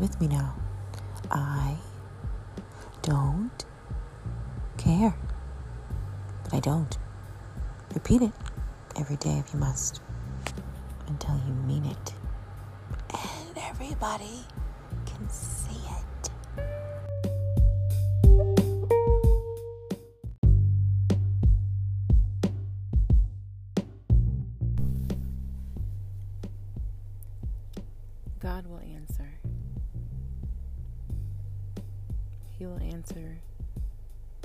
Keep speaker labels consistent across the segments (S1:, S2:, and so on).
S1: with me now. I don't care. But I don't. Repeat it every day if you must until you mean it. And everybody can see
S2: answer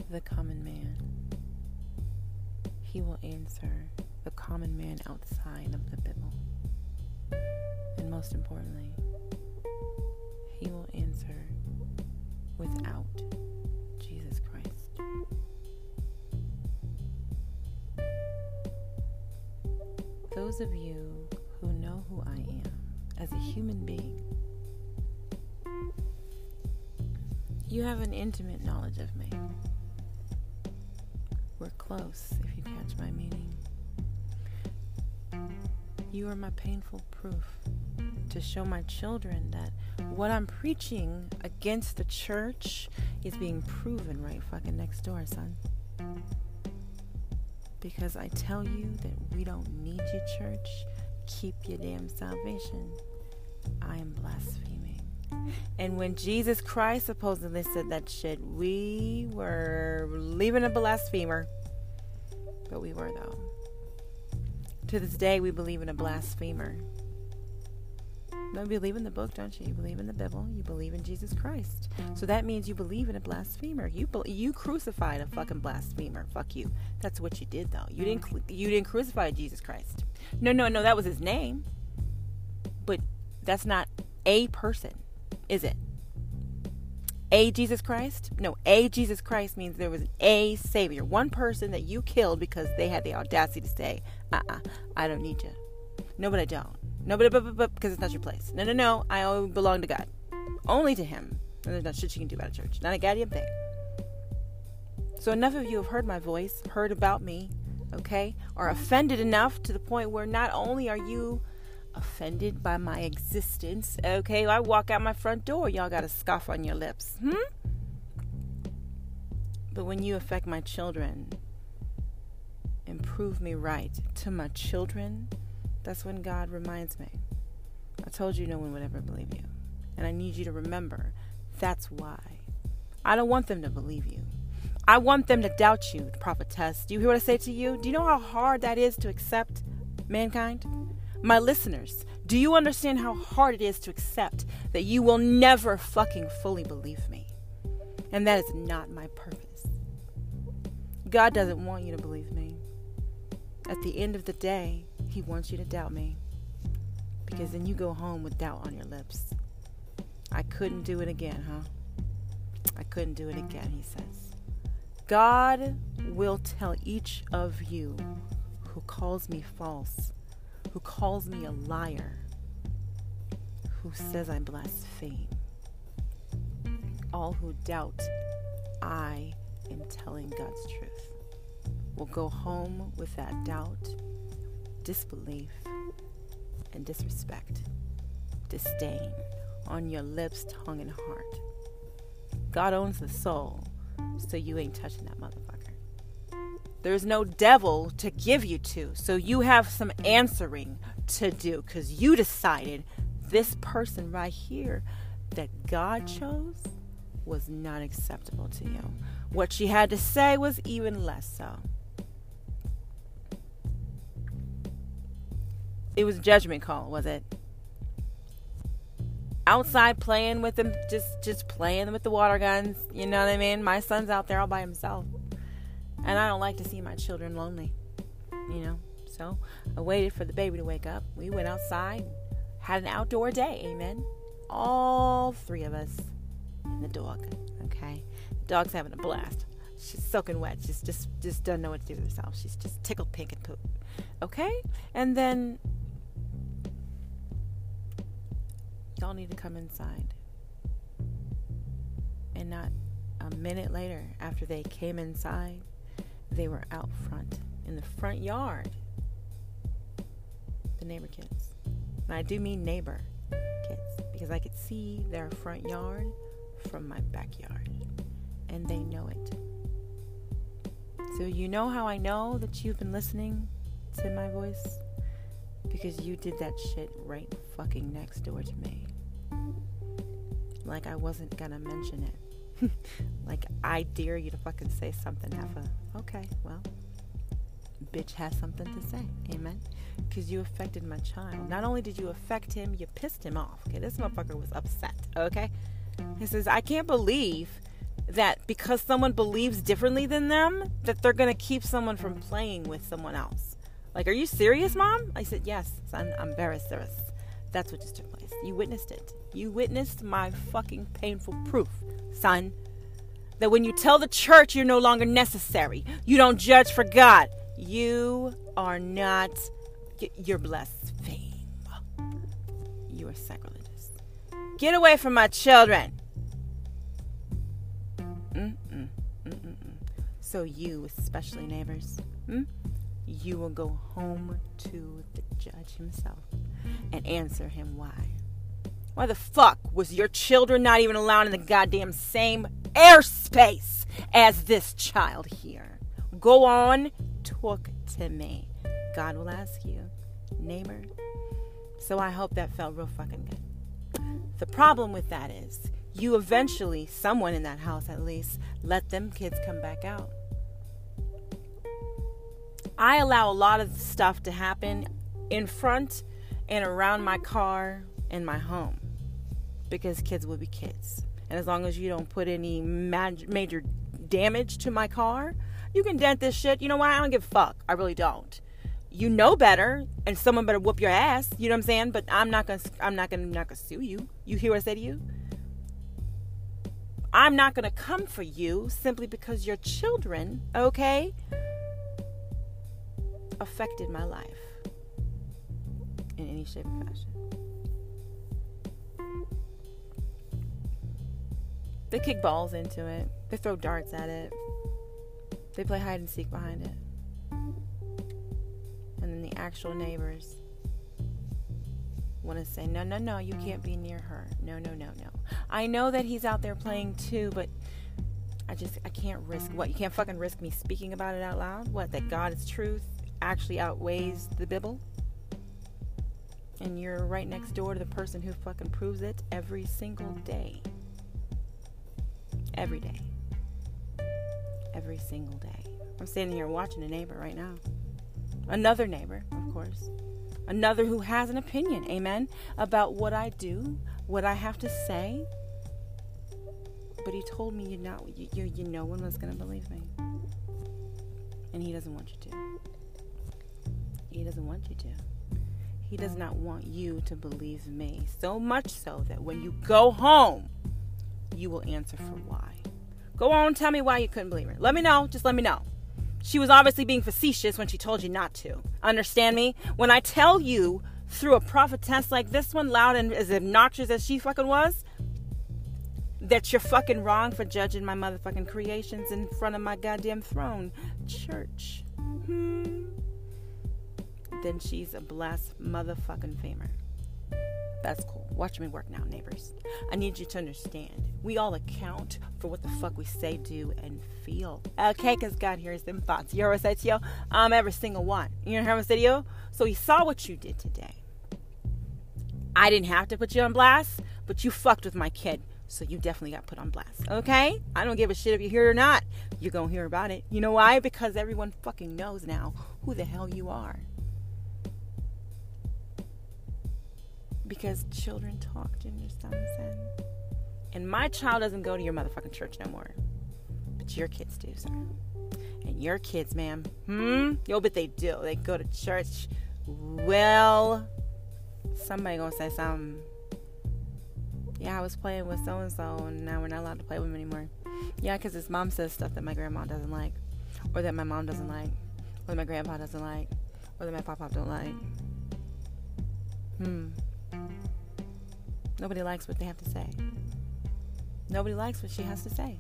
S2: the common man. He will answer the common man outside of the Bible. And most importantly, he will answer without Jesus Christ. Those of you who know who I am as a human being, you have an intimate knowledge of me. We're close, if you catch my meaning. You are my painful proof to show my children that what I'm preaching against the church is being proven right fucking next door, son. Because I tell you that we don't need you, church. Keep your damn salvation. I am blaspheming. And when Jesus Christ supposedly said that shit, we were leaving a blasphemer. But we were, though. To this day, we believe in a blasphemer. You believe in the book, don't you? You believe in the Bible. You believe in Jesus Christ. So that means you believe in a blasphemer. You you crucified a fucking blasphemer. Fuck you. That's what you did, though. You didn't cru- you didn't crucify Jesus Christ. No, no, no. That was his name. But that's not a person, is it? A Jesus Christ? No, a Jesus Christ means there was a Savior, one person that you killed because they had the audacity to say, "Uh, uh I don't need you." No, but I don't. No, but, because it's not your place. No, no, no. I belong to God, only to Him. And there's not shit you can do about a church. Not a goddamn thing. So enough of you have heard my voice, heard about me, okay, are offended enough to the point where not only are you offended by my existence, okay, I walk out my front door, y'all got a scoff on your lips, hmm? But when you affect my children and prove me right to my children, that's when God reminds me. I told you no one would ever believe you. And I need you to remember that's why. I don't want them to believe you. I want them to doubt you, prophetess. Do you hear what I say to you? Do you know how hard that is to accept mankind? My listeners, do you understand how hard it is to accept that you will never fucking fully believe me? And that is not my purpose. God doesn't want you to believe me. At the end of the day, He wants you to doubt me. Because then you go home with doubt on your lips. I couldn't do it again, huh? I couldn't do it again, he says. God will tell each of you who calls me false, who calls me a liar, who says I blaspheme, all who doubt I am telling God's truth will go home with that doubt, disbelief, and disrespect, disdain on your lips, tongue, and heart. God owns the soul, so you ain't touching that motherfucker. There's no devil to give you to, so you have some answering to do because you decided this person right here that God chose was not acceptable to you. What she had to say was even less so. It was a judgment call, was it? Outside playing with them, just just playing with the water guns. You know what I mean? My son's out there all by himself, and I don't like to see my children lonely. You know, so I waited for the baby to wake up. We went outside, had an outdoor day. Amen. All three of us, and the dog. Okay, the dog's having a blast. She's soaking wet. She's just just doesn't know what to do with herself. She's just tickled pink and poop. Okay, and then y'all need to come inside. And not a minute later, after they came inside, they were out front in the front yard. The neighbor kids. And I do mean neighbor kids because I could see their front yard from my backyard. And they know it. So, you know how I know that you've been listening to my voice? Because you did that shit right fucking next door to me. Like I wasn't gonna mention it. like I dare you to fucking say something, Effa. Okay, well, bitch has something to say. Amen. Because you affected my child. Not only did you affect him, you pissed him off. Okay, this motherfucker was upset. Okay? He says, I can't believe that because someone believes differently than them, that they're going to keep someone from playing with someone else. Like, are you serious, mom? I said, yes, son, I'm very serious. That's what just took place. You witnessed it. You witnessed my fucking painful proof, son. That when you tell the church you're no longer necessary, you don't judge for God, you are not, you're blaspheme. You are sacrilegious. Get away from my children. So you, especially neighbors, hmm? you will go home to the judge himself and answer him why. Why the fuck was your children not even allowed in the goddamn same airspace as this child here? Go on, talk to me. God will ask you, neighbor. So I hope that felt real fucking good. The problem with that is you eventually, someone in that house at least, let them kids come back out. I allow a lot of stuff to happen in front and around my car and my home because kids will be kids. And as long as you don't put any major damage to my car, you can dent this shit. You know why? I don't give a fuck. I really don't. You know better, and someone better whoop your ass. You know what I'm saying? But I'm not gonna. I'm not gonna. Not gonna sue you. You hear what I say to you? I'm not gonna come for you simply because your children, okay, affected my life in any shape or fashion. They kick balls into it. They throw darts at it. They play hide and seek behind it. And then the actual neighbors want to say, no, no, no, you can't be near her. No, no, no, no. I know that he's out there playing too, but I just, I can't risk what? You can't fucking risk me speaking about it out loud? What? That God is truth actually outweighs the Bible? And you're right next door to the person who fucking proves it every single day. Every day. Every single day. I'm standing here watching a neighbor right now. Another neighbor, of course. Another who has an opinion, amen, about what I do, what I have to say. But he told me you not you, you, you no one was gonna believe me. And he doesn't want you to. He doesn't want you to. He does not want you to believe me. So much so that when you go home, you will answer for why. Go on, tell me why you couldn't believe her. Let me know. Just let me know. She was obviously being facetious when she told you not to. Understand me? When I tell you through a prophetess like this one, loud and as obnoxious as she fucking was, that you're fucking wrong for judging my motherfucking creations in front of my goddamn throne. Church. Hmm. Then she's a blessed motherfucking famer. That's cool. Watch me work now, neighbors. I need you to understand. We all account for what the fuck we say, do, and feel. Okay, because God hears them thoughts. You I said you? I'm every single one. You hear what I said? So he saw what you did today. I didn't have to put you on blast, but you fucked with my kid. So you definitely got put on blast. Okay? I don't give a shit if you hear it or not. You're going to hear about it. You know why? Because everyone fucking knows now who the hell you are. Because children talk. Do you understand? And my child doesn't go to your motherfucking church no more. But your kids do, sir. And your kids, ma'am, hmm? Yo, but they do. They go to church. Well, somebody gonna say something. Yeah, I was playing with so and so, and now we're not allowed to play with him anymore. Yeah, because his mom says stuff that my grandma doesn't like, or that my mom doesn't like, or that my grandpa doesn't like, or that my papa don't like. Hmm. Nobody likes what they have to say. Nobody likes what she has to say.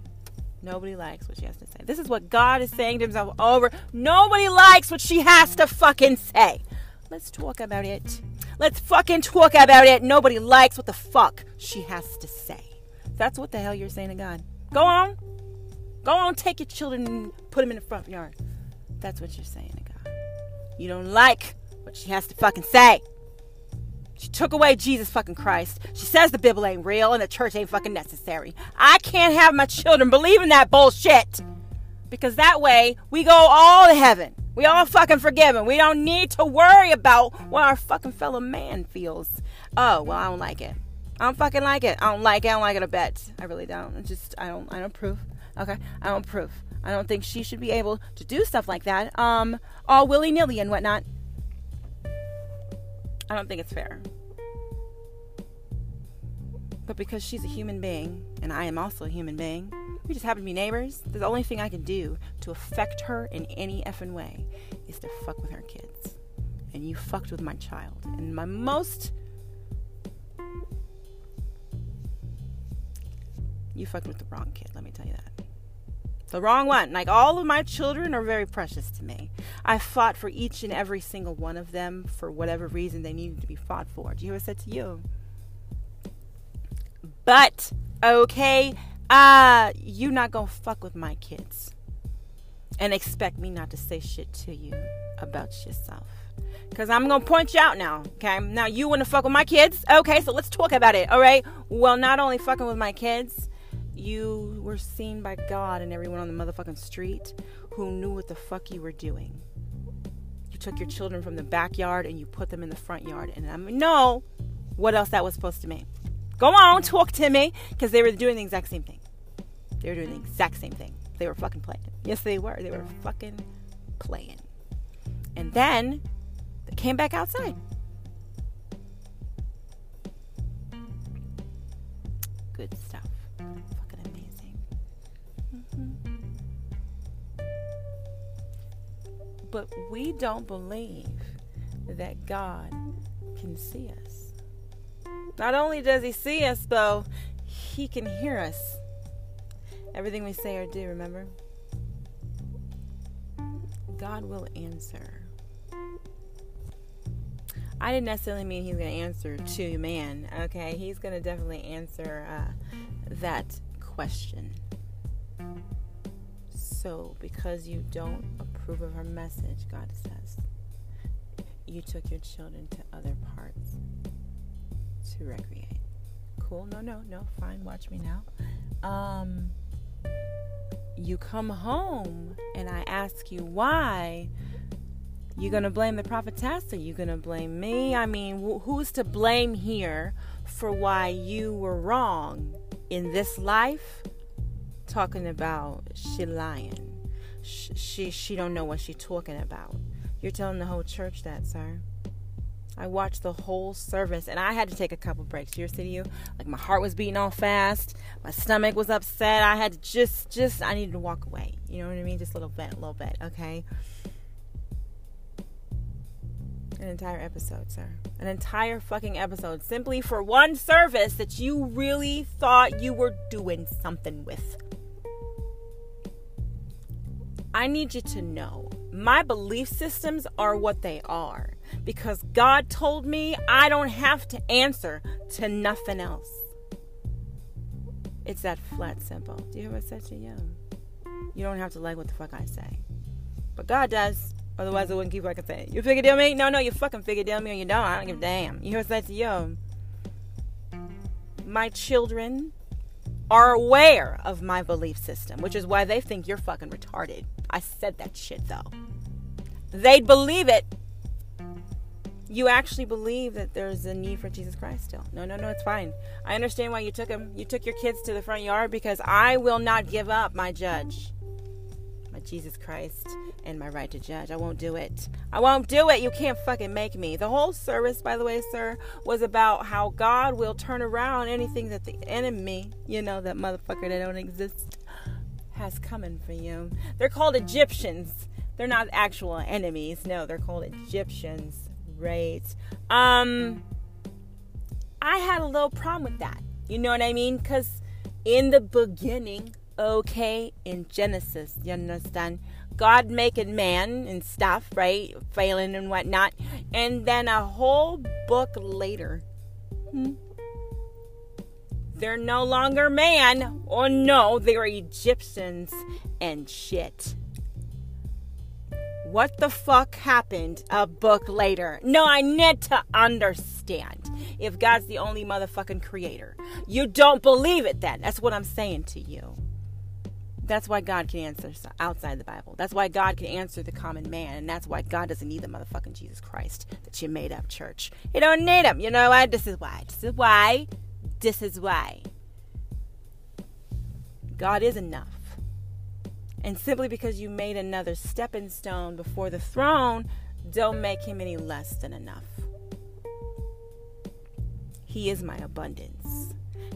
S2: Nobody likes what she has to say. This is what God is saying to himself over. Nobody likes what she has to fucking say. Let's talk about it. Let's fucking talk about it. Nobody likes what the fuck she has to say. That's what the hell you're saying to God. Go on. Go on, take your children and put them in the front yard. That's what you're saying to God. You don't like what she has to fucking say. She took away Jesus fucking Christ. She says the Bible ain't real and the church ain't fucking necessary. I can't have my children believe in that bullshit. Because that way we go all to heaven. We all fucking forgiven. We don't need to worry about what our fucking fellow man feels. Oh, well, I don't like it. I don't fucking like it. I don't like it. I don't like it a bit. I really don't. I just I don't I don't approve. Okay? I don't approve. I don't think she should be able to do stuff like that. Um, all willy nilly and whatnot. I don't think it's fair. But because she's a human being, and I am also a human being, we just happen to be neighbors. The only thing I can do to affect her in any effing way is to fuck with her kids. And you fucked with my child. And my most. You fucked with the wrong kid, let me tell you that. The wrong one. Like all of my children are very precious to me. I fought for each and every single one of them for whatever reason they needed to be fought for. Do you I said to you? But, okay, uh, you not gonna fuck with my kids and expect me not to say shit to you about yourself. Cause I'm gonna point you out now, okay? Now you wanna fuck with my kids? Okay, so let's talk about it, alright? Well, not only fucking with my kids, you were seen by God and everyone on the motherfucking street who knew what the fuck you were doing. You took your children from the backyard and you put them in the front yard, and I know what else that was supposed to mean. Go on, talk to me. Because they were doing the exact same thing. They were doing the exact same thing. They were fucking playing. Yes, they were. They were fucking playing. And then they came back outside. Good stuff. But we don't believe that God can see us. Not only does he see us, though, he can hear us. Everything we say or do, remember? God will answer. I didn't necessarily mean he's going to answer to man, okay? He's going to definitely answer uh, that question. So, because you don't approve of her message, God says, you took your children to other parts to recreate. Cool. No, no, no. Fine. Watch me now. Um, you come home and I ask you why. You gonna blame the prophetess or you gonna blame me? I mean, wh- who's to blame here for why you were wrong in this life? Talking about she lying. She, she she don't know what she talking about. You're telling the whole church that, sir. I watched the whole service and I had to take a couple breaks. Your city, you like my heart was beating all fast, my stomach was upset. I had to just, just, I needed to walk away. You know what I mean? Just a little bit, a little bit, okay? An entire episode, sir. An entire fucking episode simply for one service that you really thought you were doing something with. I need you to know my belief systems are what they are because God told me I don't have to answer to nothing else. It's that flat simple. Do you hear what I said to you? You don't have to like what the fuck I say. But God does. Otherwise, I wouldn't keep fucking saying. You figure deal me? No, no, you fucking figure deal me or you don't. I don't give a damn. You hear what I said to you? My children are aware of my belief system, which is why they think you're fucking retarded. I said that shit though. They'd believe it you actually believe that there's a need for Jesus Christ still. No, no, no, it's fine. I understand why you took him. You took your kids to the front yard because I will not give up my judge, Jesus Christ, and my right to judge. I won't do it. I won't do it. You can't fucking make me. The whole service, by the way, sir, was about how God will turn around anything that the enemy, you know, that motherfucker that don't exist, has coming for you. They're called Egyptians. They're not actual enemies. No, they're called Egyptians right? Um, I had a little problem with that. You know what I mean? Because in the beginning, okay, in Genesis, you understand, God making man and stuff, right? Failing and whatnot. And then a whole book later, hmm, they're no longer man. Oh no, they're Egyptians and shit. What the fuck happened a book later? No, I need to understand if God's the only motherfucking creator. You don't believe it then. That's what I'm saying to you. That's why God can answer outside the Bible. That's why God can answer the common man. And that's why God doesn't need the motherfucking Jesus Christ that you made up, church. You don't need him. You know why? This is why. This is why. This is why. God is enough. And simply because you made another stepping stone before the throne, don't make him any less than enough. He is my abundance.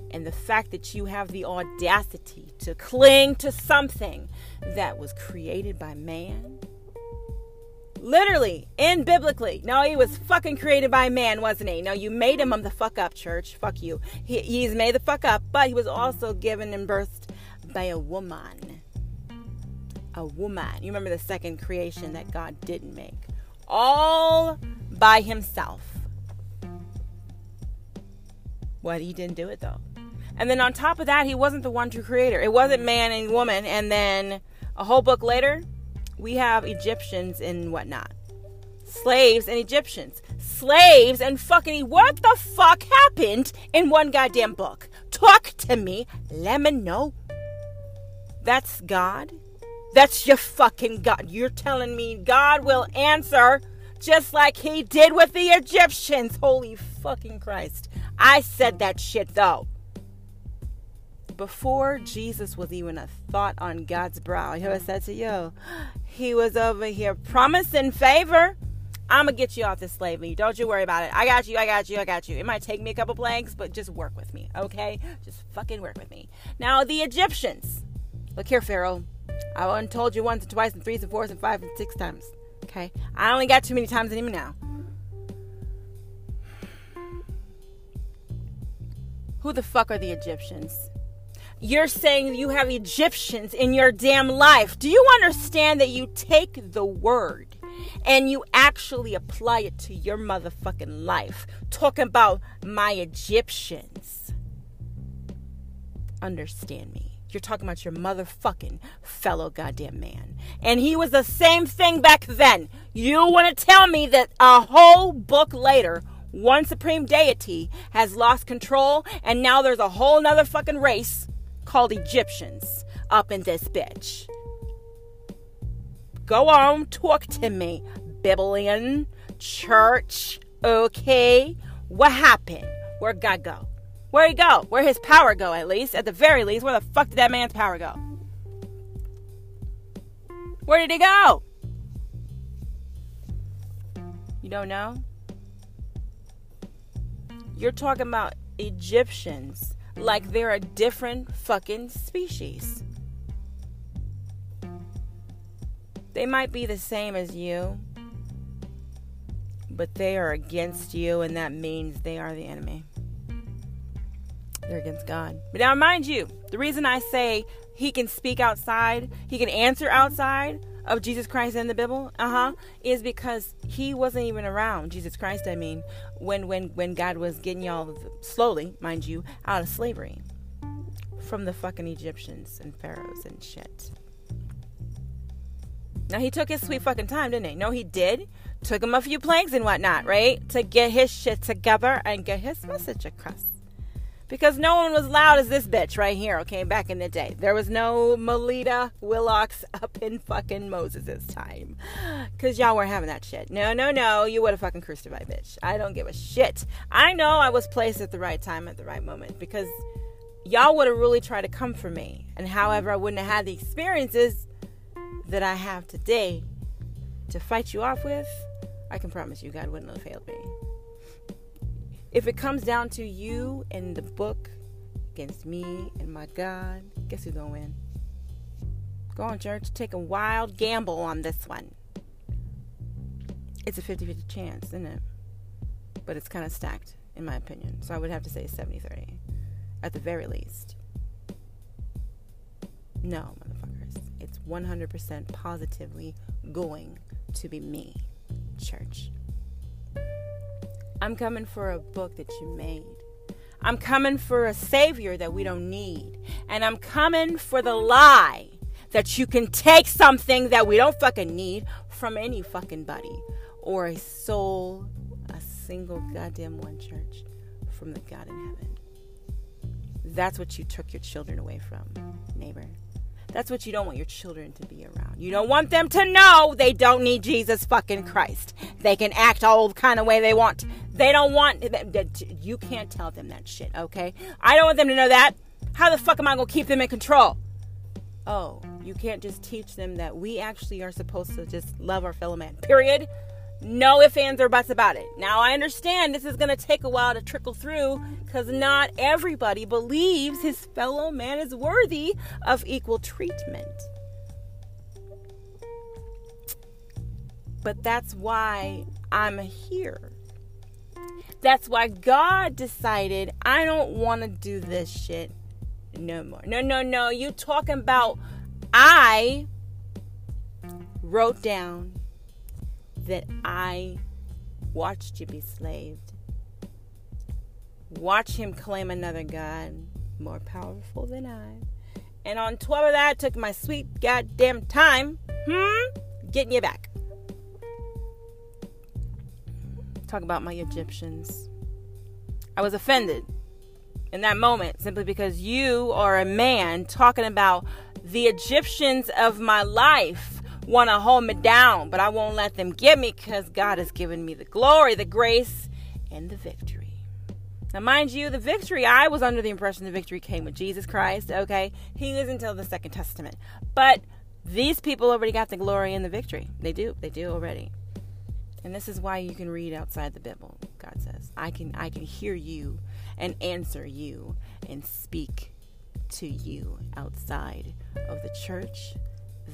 S2: And the fact that you have the audacity to cling to something that was created by man. Literally and biblically. No, he was fucking created by man, wasn't he? No, you made him um, the fuck up, church. Fuck you. He, he's made the fuck up, but he was also given and birthed by a woman. A woman. You remember the second creation that God didn't make. All by himself. What? He didn't do it though. And then on top of that, he wasn't the one true creator. It wasn't man and woman. And then a whole book later, we have Egyptians and whatnot. Slaves and Egyptians. Slaves and fucking. What the fuck happened in one goddamn book? Talk to me. Let me know. That's God. That's your fucking God. You're telling me God will answer just like he did with the Egyptians. Holy fucking Christ. I said that shit though before Jesus was even a thought on God's brow, he was said to you, he was over here promising favor. I'm gonna get you off this slavery. Don't you worry about it. I got you. I got you. I got you. It might take me a couple plagues, but just work with me, okay? Just fucking work with me. Now the Egyptians. Look here, Pharaoh. I only told you once and twice and threes and fours and five and six times. Okay, I only got too many times in him now. Who the fuck are the Egyptians? You're saying you have Egyptians in your damn life. Do you understand that you take the word and you actually apply it to your motherfucking life? Talking about my Egyptians. Understand me. You're talking about your motherfucking fellow goddamn man. And he was the same thing back then. You want to tell me that a whole book later, one supreme deity has lost control and now there's a whole nother fucking race called Egyptians up in this bitch. Go on, talk to me, Biblian church. Okay, what happened? Where'd God go? Where'd he go? Where his power go? At least, at the very least, where the fuck did that man's power go? Where did he go? You don't know? You're talking about Egyptians like they're a different fucking species. They might be the same as you, but they are against you, and that means they are the enemy. They're against God. But now, mind you, the reason I say he can speak outside, he can answer outside of Jesus Christ in the Bible, uh huh, is because he wasn't even around. Jesus Christ, I mean, when when when God was getting y'all slowly, mind you, out of slavery from the fucking Egyptians and pharaohs and shit. Now he took his sweet fucking time, didn't he? No, he did. Took him a few planks and whatnot, right, to get his shit together and get his message across because no one was loud as this bitch right here, okay, back in the day. There was no Melita Willocks up in fucking Moses' time. Because y'all weren't having that shit. No, no, no. You would have fucking crucified, bitch. I don't give a shit. I know I was placed at the right time at the right moment because y'all would have really tried to come for me. And however, I wouldn't have had the experiences that I have today to fight you off with, I can promise you God wouldn't have failed me. If it comes down to you and the book against me and my God, guess who's gonna win? Go on, church. Take a wild gamble on this one. It's a 50 50 chance, isn't it? But it's kind of stacked, in my opinion. So I would have to say 70 30, at the very least. No, motherfuckers. It's 100% positively going to be me, church. I'm coming for a book that you made. I'm coming for a savior that we don't need. And I'm coming for the lie that you can take something that we don't fucking need from any fucking buddy or a soul, a single goddamn one church from the God in heaven. That's what you took your children away from, neighbor. That's what you don't want your children to be around. You don't want them to know they don't need Jesus fucking Christ. They can act all kind of way they want. They don't want that. You can't tell them that shit, okay? I don't want them to know that. How the fuck am I gonna keep them in control? Oh, you can't just teach them that we actually are supposed to just love our fellow man. Period. No ifs, ands, or buts about it. Now, I understand this is going to take a while to trickle through because not everybody believes his fellow man is worthy of equal treatment. But that's why I'm here. That's why God decided I don't want to do this shit no more. No, no, no. You talking about I wrote down that I watched you be slaved. Watch him claim another God more powerful than I. And on top of that, I took my sweet goddamn time, hmm, getting you back. Talk about my Egyptians. I was offended in that moment simply because you are a man talking about the Egyptians of my life want to hold me down, but I won't let them get me because God has given me the glory, the grace, and the victory. Now, mind you, the victory, I was under the impression the victory came with Jesus Christ, okay? He was until the Second Testament. But these people already got the glory and the victory. They do. They do already. And this is why you can read outside the Bible, God says. I can I can hear you and answer you and speak to you outside of the church,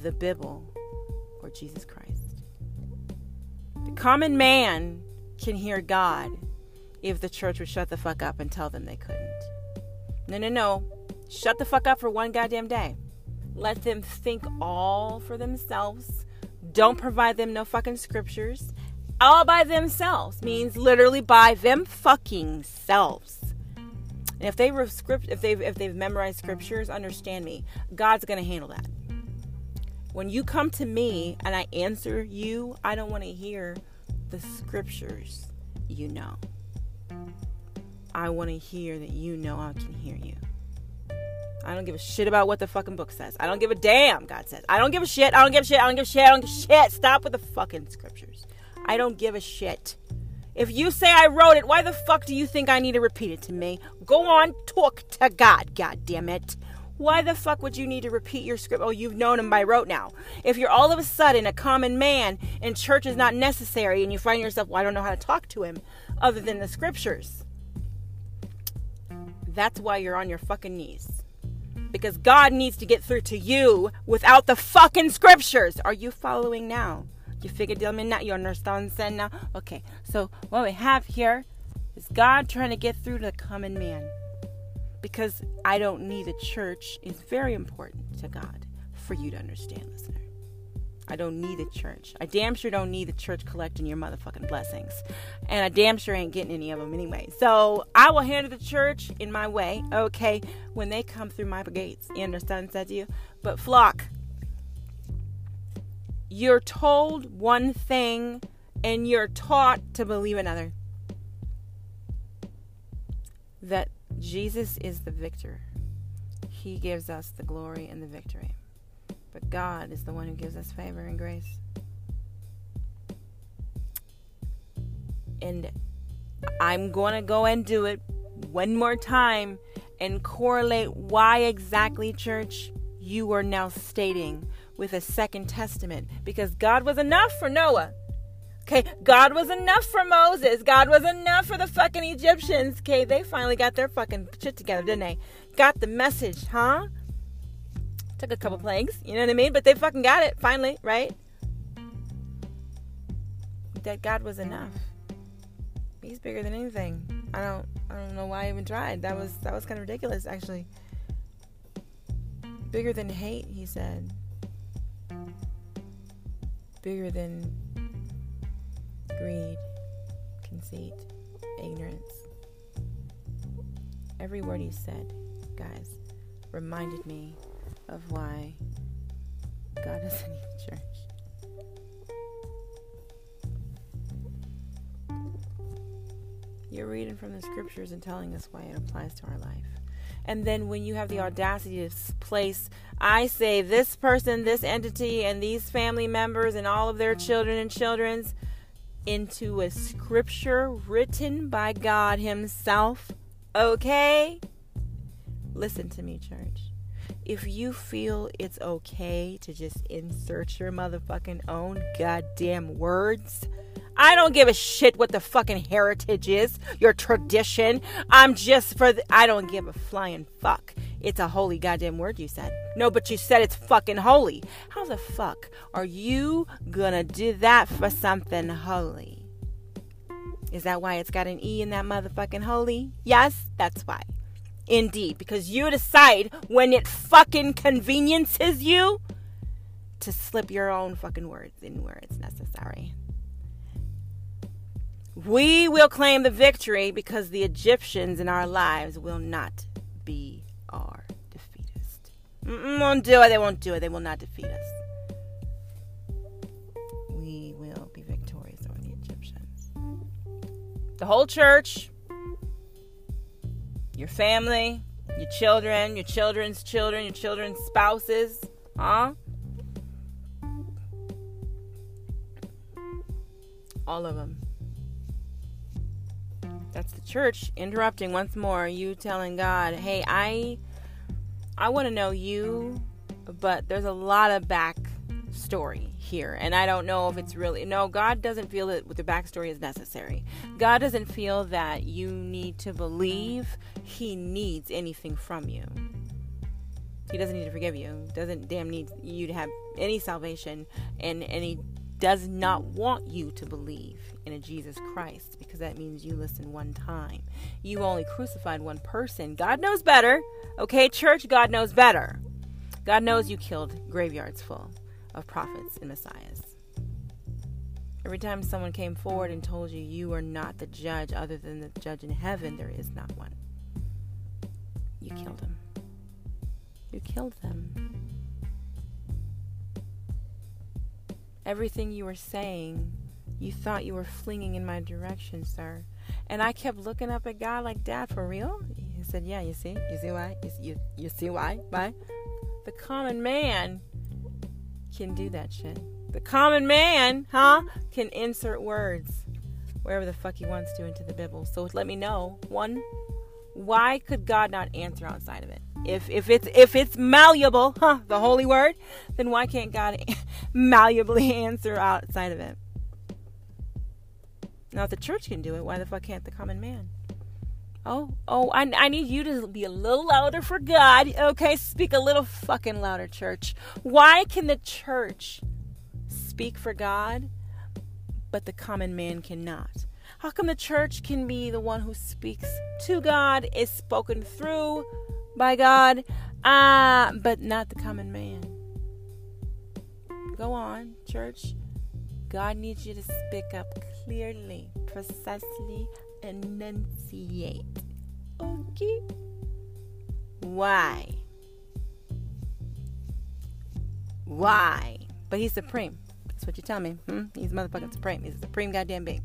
S2: the Bible, Jesus Christ. The common man can hear God if the church would shut the fuck up and tell them they couldn't. No, no, no. Shut the fuck up for one goddamn day. Let them think all for themselves. Don't provide them no fucking scriptures. All by themselves means literally by them fucking selves. And if they script, if they've if they've memorized scriptures, understand me. God's gonna handle that. When you come to me and I answer you, I don't want to hear the scriptures you know. I want to hear that you know I can hear you. I don't give a shit about what the fucking book says. I don't give a damn, God says. I don't give a shit. I don't give a shit. I don't give a shit. I don't give a shit. Stop with the fucking scriptures. I don't give a shit. If you say I wrote it, why the fuck do you think I need to repeat it to me? Go on, talk to God, God damn it. Why the fuck would you need to repeat your script? Oh, you've known him by rote now. If you're all of a sudden a common man and church is not necessary and you find yourself, well, I don't know how to talk to him other than the scriptures. That's why you're on your fucking knees. Because God needs to get through to you without the fucking scriptures. Are you following now? You figured them in now? You understand now? Okay, so what we have here is God trying to get through to the common man because I don't need a church is very important to God for you to understand, listener. I don't need a church. I damn sure don't need the church collecting your motherfucking blessings. And I damn sure ain't getting any of them anyway. So I will handle the church in my way, okay, when they come through my gates. You understand, said to you? But flock, you're told one thing and you're taught to believe another. Jesus is the victor. He gives us the glory and the victory. But God is the one who gives us favor and grace. And I'm going to go and do it one more time and correlate why exactly, church, you are now stating with a second testament. Because God was enough for Noah. Okay, God was enough for Moses. God was enough for the fucking Egyptians. Okay, they finally got their fucking shit together, didn't they? Got the message, huh? Took a couple plagues, you know what I mean? But they fucking got it finally, right? That God was enough. He's bigger than anything. I don't I don't know why I even tried. That was that was kind of ridiculous actually. Bigger than hate, he said. bigger than greed, conceit, ignorance. Every word he said, guys, reminded me of why God doesn't need a church. You're reading from the scriptures and telling us why it applies to our life. And then when you have the audacity to place, I say this person, this entity, and these family members, and all of their children and children's into a scripture written by God Himself. Okay? Listen to me, church. If you feel it's okay to just insert your motherfucking own goddamn words, I don't give a shit what the fucking heritage is, your tradition. I'm just for the, I don't give a flying fuck. It's a holy goddamn word you said. No, but you said it's fucking holy. How the fuck are you gonna do that for something holy? Is that why it's got an E in that motherfucking holy? Yes, that's why. Indeed, because you decide when it fucking conveniences you to slip your own fucking words in where it's necessary. We will claim the victory because the Egyptians in our lives will not be our defeatist. Mm-mm, won't do it. They won't do it. They will not defeat us. We will be victorious over the Egyptians. The whole church, your family, your children, your children's children, your children's spouses, huh? All of them that's the church interrupting once more. You telling God, "Hey, I I want to know you, but there's a lot of back story here and i don't know if it's really no god doesn't feel that the backstory is necessary god doesn't feel that you need to believe he needs anything from you he doesn't need to forgive you doesn't damn need you to have any salvation and any does not want you to believe in a Jesus Christ because that means you listen one time. You only crucified one person. God knows better. Okay, church, God knows better. God knows you killed graveyards full of prophets and messiahs. Every time someone came forward and told you you are not the judge other than the judge in heaven, there is not one. You killed them. You killed them. Everything you were saying, you thought you were flinging in my direction, sir. And I kept looking up at God like, Dad, for real? He said, Yeah, you see? You see why? You, you, you see why? Why? The common man can do that shit. The common man, huh, can insert words wherever the fuck he wants to into the Bible. So let me know. One, why could God not answer outside of it? If if it's if it's malleable, huh, the holy word, then why can't God malleably answer outside of it? Now if the church can do it, why the fuck can't the common man? Oh, oh, I, I need you to be a little louder for God. Okay, speak a little fucking louder, church. Why can the church speak for God, but the common man cannot? How come the church can be the one who speaks to God, is spoken through by God, uh, but not the common man. Go on, church. God needs you to speak up clearly, precisely, enunciate. Okay? Why? Why? But he's supreme. That's what you tell me. Hmm? He's motherfucking supreme. He's a supreme goddamn being.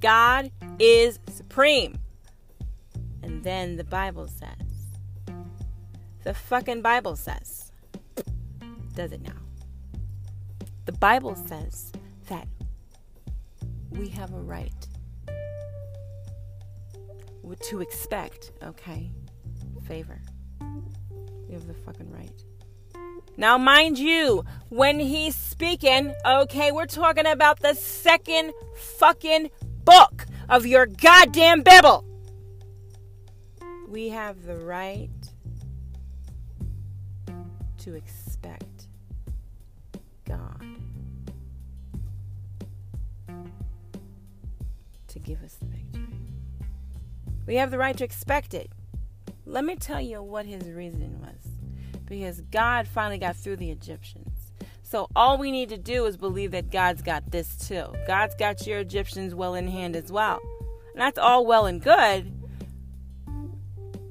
S2: God is supreme. And then the Bible says the fucking Bible says. Does it now? The Bible says that we have a right to expect, okay, favor. We have the fucking right. Now, mind you, when he's speaking, okay, we're talking about the second fucking book of your goddamn Bible. We have the right to expect God to give us the victory. We have the right to expect it. Let me tell you what his reason was. Because God finally got through the Egyptians. So all we need to do is believe that God's got this too. God's got your Egyptians well in hand as well. And that's all well and good.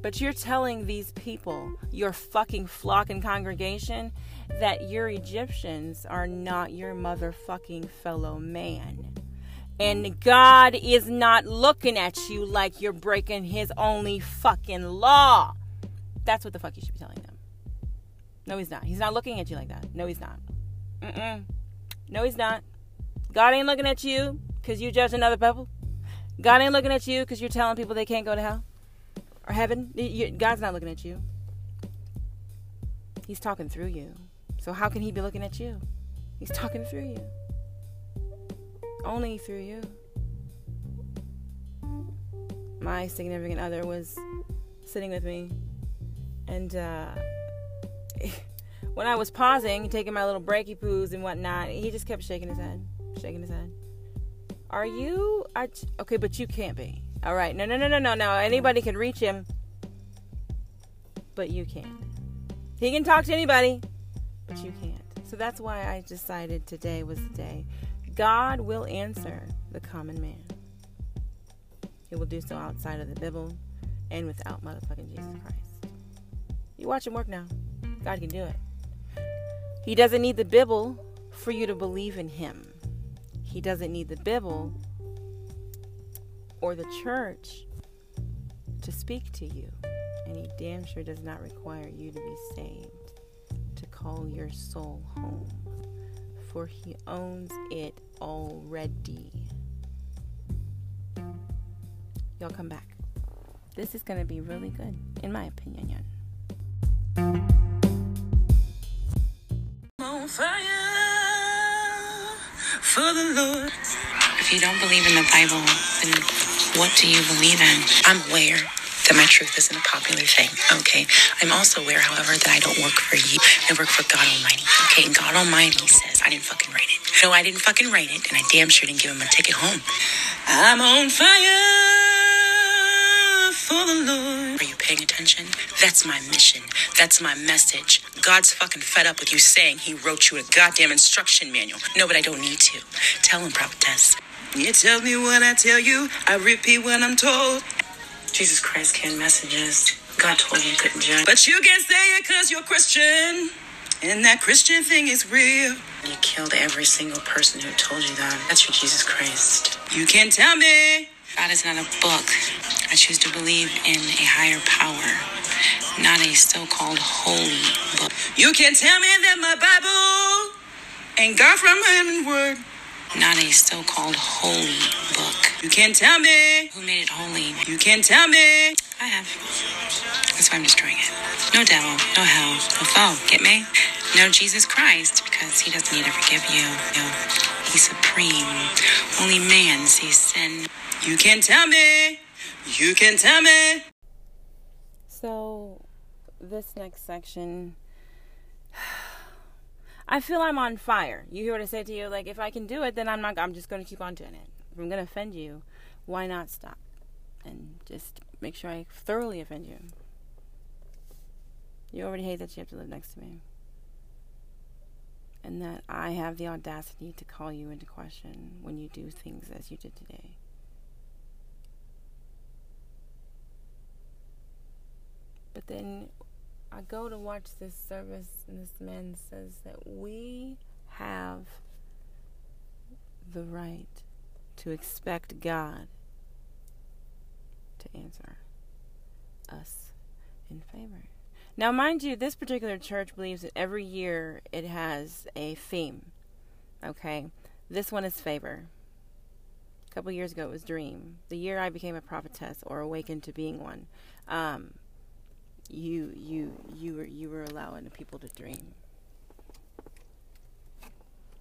S2: But you're telling these people, your fucking flock and congregation, that your Egyptians are not your motherfucking fellow man. And God is not looking at you like you're breaking his only fucking law. That's what the fuck you should be telling them. No, he's not. He's not looking at you like that. No, he's not. Mm-mm. No, he's not. God ain't looking at you because you judge another people. God ain't looking at you because you're telling people they can't go to hell or heaven. God's not looking at you. He's talking through you. So how can he be looking at you? He's talking through you. Only through you. My significant other was sitting with me and uh when I was pausing, taking my little breaky poos and whatnot, he just kept shaking his head, shaking his head. Are you? I, okay, but you can't be. All right, no, no, no, no, no, no. Anybody can reach him, but you can't. He can talk to anybody, but you can't. So that's why I decided today was the day. God will answer the common man. He will do so outside of the Bible and without motherfucking Jesus Christ. You watch him work now. God can do it. He doesn't need the Bible for you to believe in Him. He doesn't need the Bible or the church to speak to you. And He damn sure does not require you to be saved to call your soul home, for He owns it already. Y'all come back. This is going to be really good, in my opinion. On
S3: fire for the Lord. If you don't believe in the Bible, then what do you believe in? I'm aware that my truth isn't a popular thing, okay? I'm also aware, however, that I don't work for you. I work for God Almighty, okay? And God Almighty says I didn't fucking write it. No, I didn't fucking write it, and I damn sure didn't give him a ticket home. I'm on fire for the Lord. Are you paying attention? That's my mission. That's my message. God's fucking fed up with you saying he wrote you a goddamn instruction manual. No, but I don't need to. Tell him, prophetess. You tell me what I tell you. I repeat what I'm told. Jesus Christ can messages. God told you you couldn't judge. But you can say it because you're Christian. And that Christian thing is real. You killed every single person who told you that. That's your Jesus Christ. You can't tell me. God is not a book. I choose to believe in a higher power, not a so called holy book. You can tell me that my Bible ain't God from heaven word. Not a so called holy book. You can't tell me who made it holy. You can't tell me. I have. That's why I'm destroying it. No devil, no hell, no foe. Get me? No Jesus Christ, because he doesn't need to forgive you. No, he's supreme. Only man sees sin. You can tell me. You can tell me.
S2: So, this next section, I feel I'm on fire. You hear what I say to you? Like, if I can do it, then I'm not. I'm just going to keep on doing it. If I'm going to offend you, why not stop and just make sure I thoroughly offend you? You already hate that you have to live next to me. And that I have the audacity to call you into question when you do things as you did today. But then I go to watch this service, and this man says that we have the right to expect God to answer us in favor. Now, mind you, this particular church believes that every year it has a theme. Okay? This one is favor. A couple years ago it was dream. The year I became a prophetess or awakened to being one. Um, you you you were you were allowing the people to dream.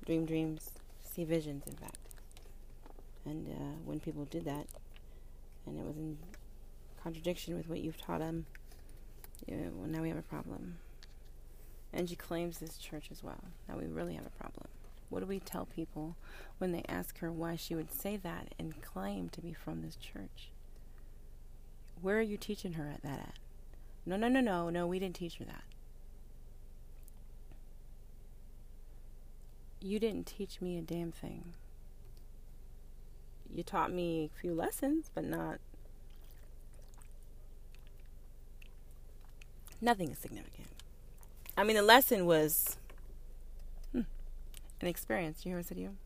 S2: Dream dreams see visions in fact. And uh, when people did that and it was in contradiction with what you've taught them yeah, well now we have a problem. And she claims this church as well. Now we really have a problem. What do we tell people when they ask her why she would say that and claim to be from this church? Where are you teaching her at that at no, no, no, no, no, we didn't teach her that. you didn't teach me a damn thing. You taught me a few lessons, but not. Nothing is significant. I mean, the lesson was hmm, an experience. You hear what I said to you?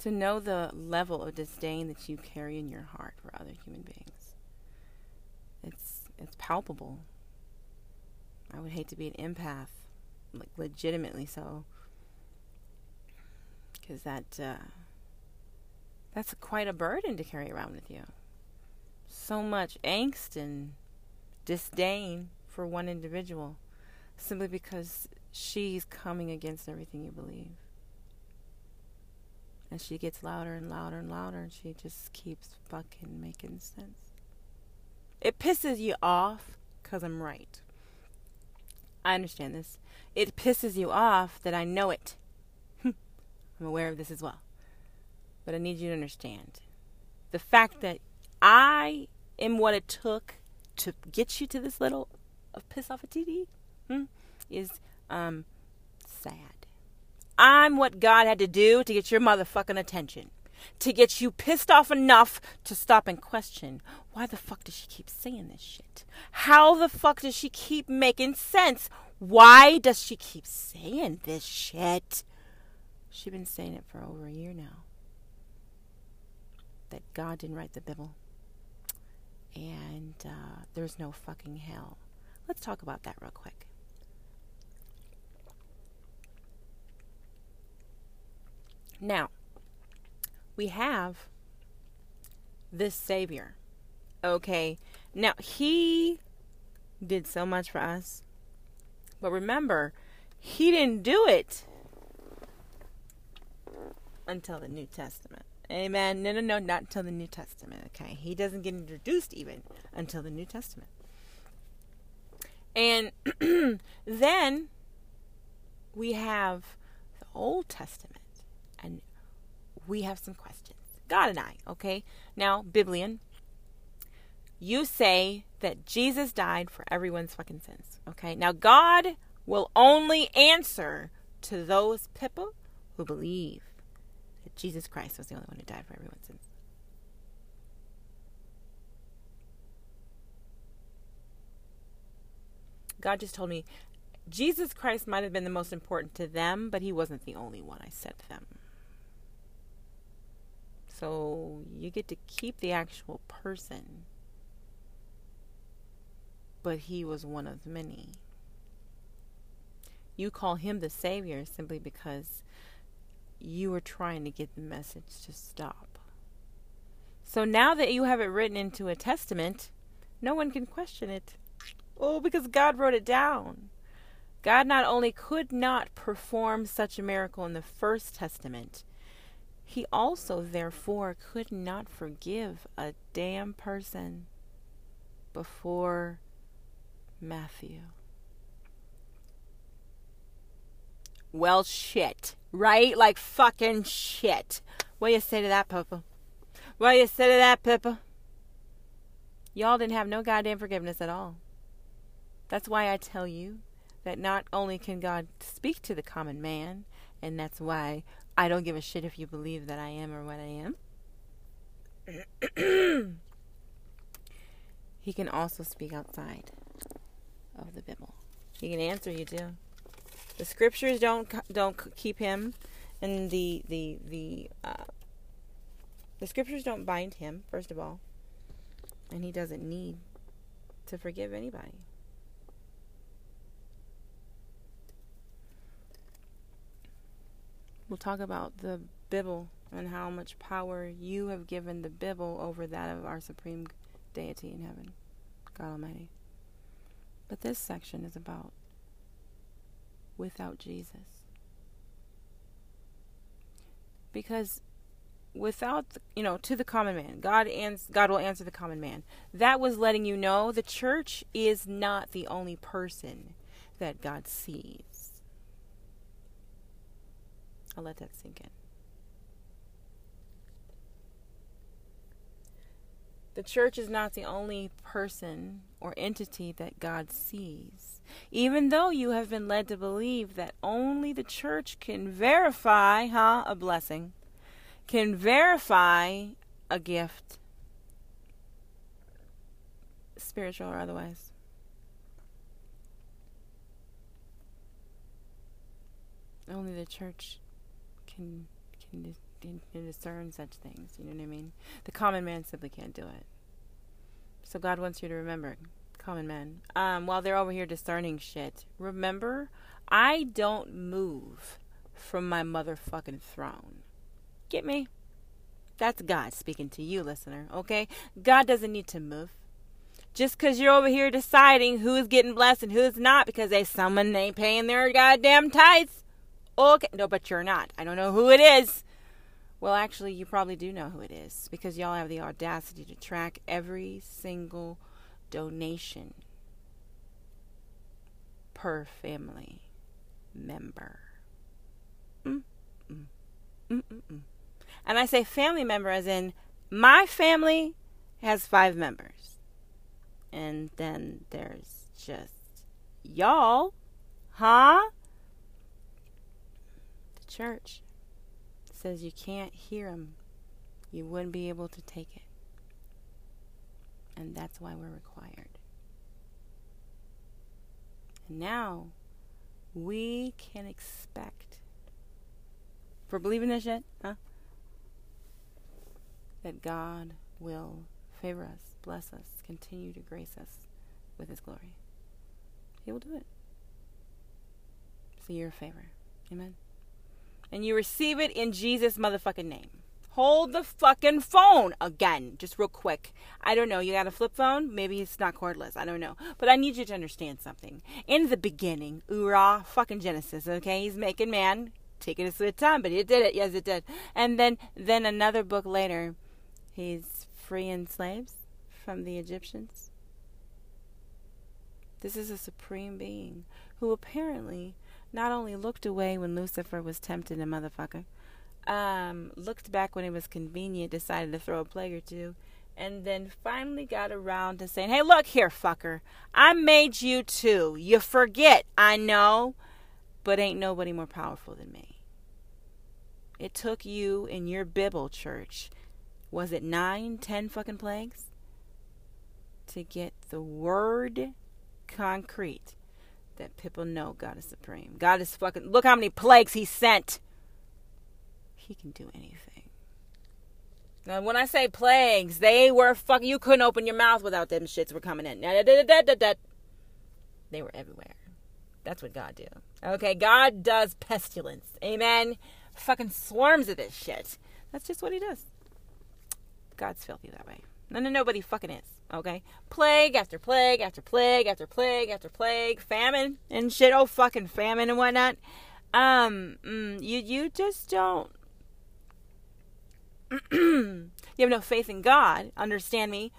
S2: To know the level of disdain that you carry in your heart for other human beings. It's palpable. I would hate to be an empath, like legitimately so, because that uh, that's quite a burden to carry around with you. So much angst and disdain for one individual, simply because she's coming against everything you believe. And she gets louder and louder and louder, and she just keeps fucking making sense. It pisses you off because I'm right. I understand this. It pisses you off that I know it. I'm aware of this as well. But I need you to understand the fact that I am what it took to get you to this little of piss off a TV hmm, is um, sad. I'm what God had to do to get your motherfucking attention to get you pissed off enough to stop and question why the fuck does she keep saying this shit? How the fuck does she keep making sense? Why does she keep saying this shit? She's been saying it for over a year now. That God didn't write the Bible. And uh, there's no fucking hell. Let's talk about that real quick. Now, we have this Savior. Okay. Now, He did so much for us. But remember, He didn't do it until the New Testament. Amen. No, no, no, not until the New Testament. Okay. He doesn't get introduced even until the New Testament. And then we have the Old Testament. And we have some questions. God and I, okay? Now, Biblian, you say that Jesus died for everyone's fucking sins, okay? Now, God will only answer to those people who believe that Jesus Christ was the only one who died for everyone's sins. God just told me Jesus Christ might have been the most important to them, but he wasn't the only one I said to them. So you get to keep the actual person. But he was one of many. You call him the Savior simply because you were trying to get the message to stop. So now that you have it written into a testament, no one can question it. Oh, because God wrote it down. God not only could not perform such a miracle in the First Testament, he also, therefore, could not forgive a damn person before Matthew. Well, shit, right? Like fucking shit. What you say to that, Papa? What you say to that, Pippa? Y'all didn't have no goddamn forgiveness at all. That's why I tell you that not only can God speak to the common man, and that's why I don't give a shit if you believe that I am or what I am. he can also speak outside of the Bible. He can answer you too. The scriptures don't don't keep him, and the the the uh, the scriptures don't bind him. First of all, and he doesn't need to forgive anybody. We'll talk about the Bible and how much power you have given the Bible over that of our supreme deity in heaven, God Almighty. But this section is about without Jesus. Because without you know to the common man god ans- god will answer the common man that was letting you know the church is not the only person that god sees I'll let that sink in. The church is not the only person or entity that God sees. Even though you have been led to believe that only the church can verify, huh, a blessing, can verify a gift, spiritual or otherwise. Only the church can can can discern such things. You know what I mean? The common man simply can't do it. So God wants you to remember, common men, um, while they're over here discerning shit, remember, I don't move from my motherfucking throne. Get me? That's God speaking to you, listener, okay? God doesn't need to move. Just because you're over here deciding who's getting blessed and who's not because they someone ain't paying their goddamn tithes. Okay. No, but you're not. I don't know who it is. Well, actually, you probably do know who it is because y'all have the audacity to track every single donation per family member. Mm, mm, mm, mm, mm. and I say family member as in my family has five members. And then there's just y'all, huh? The church says you can't hear him, you wouldn't be able to take it. And that's why we're required. And now we can expect for believing this shit, huh? That God will favor us, bless us, continue to grace us with his glory. He will do it. So you're a favor. Amen and you receive it in Jesus' motherfucking name. Hold the fucking phone again, just real quick. I don't know. You got a flip phone? Maybe it's not cordless. I don't know. But I need you to understand something. In the beginning, Ura, fucking Genesis, okay? He's making man, taking a sweet time, but he did it. Yes, it did. And then, then another book later, he's freeing slaves from the Egyptians. This is a supreme being who apparently not only looked away when Lucifer was tempted a motherfucker, um, looked back when it was convenient, decided to throw a plague or two, and then finally got around to saying, Hey, look here, fucker. I made you too. You forget, I know, but ain't nobody more powerful than me. It took you in your Bible church, was it nine, ten fucking plagues? To get the word concrete that people know God is supreme. God is fucking. Look how many plagues He sent. He can do anything. Now, when I say plagues, they were fucking. You couldn't open your mouth without them shits were coming in. They were everywhere. That's what God do. Okay, God does pestilence. Amen. Fucking swarms of this shit. That's just what He does. God's filthy that way. No, no, nobody fucking is. Okay? Plague after plague after plague after plague after plague, famine and shit. Oh, fucking famine and whatnot. Um, mm, you you just don't. you have no faith in God. Understand me?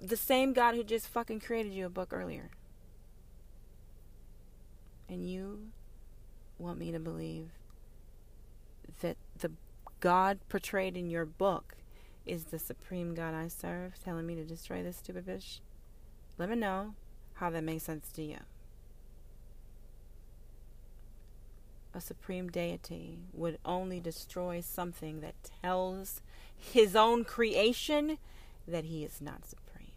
S2: The same God who just fucking created you a book earlier. And you want me to believe that the God portrayed in your book is the supreme God I serve telling me to destroy this stupid fish? Let me know how that makes sense to you. A supreme deity would only destroy something that tells his own creation that he is not supreme.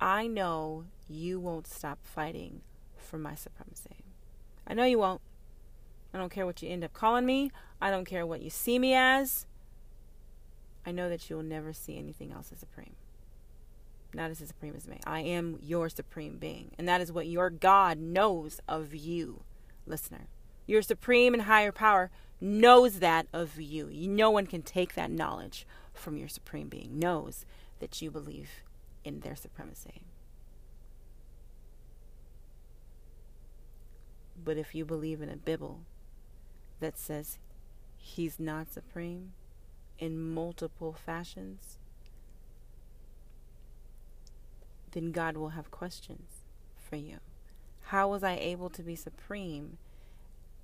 S2: I know you won't stop fighting for my supremacy. I know you won't. I don't care what you end up calling me. I don't care what you see me as. I know that you will never see anything else as supreme. Not as supreme as me. I am your supreme being. And that is what your God knows of you, listener. Your supreme and higher power knows that of you. No one can take that knowledge from your supreme being, knows that you believe in their supremacy. But if you believe in a Bible that says he's not supreme in multiple fashions, then God will have questions for you. How was I able to be supreme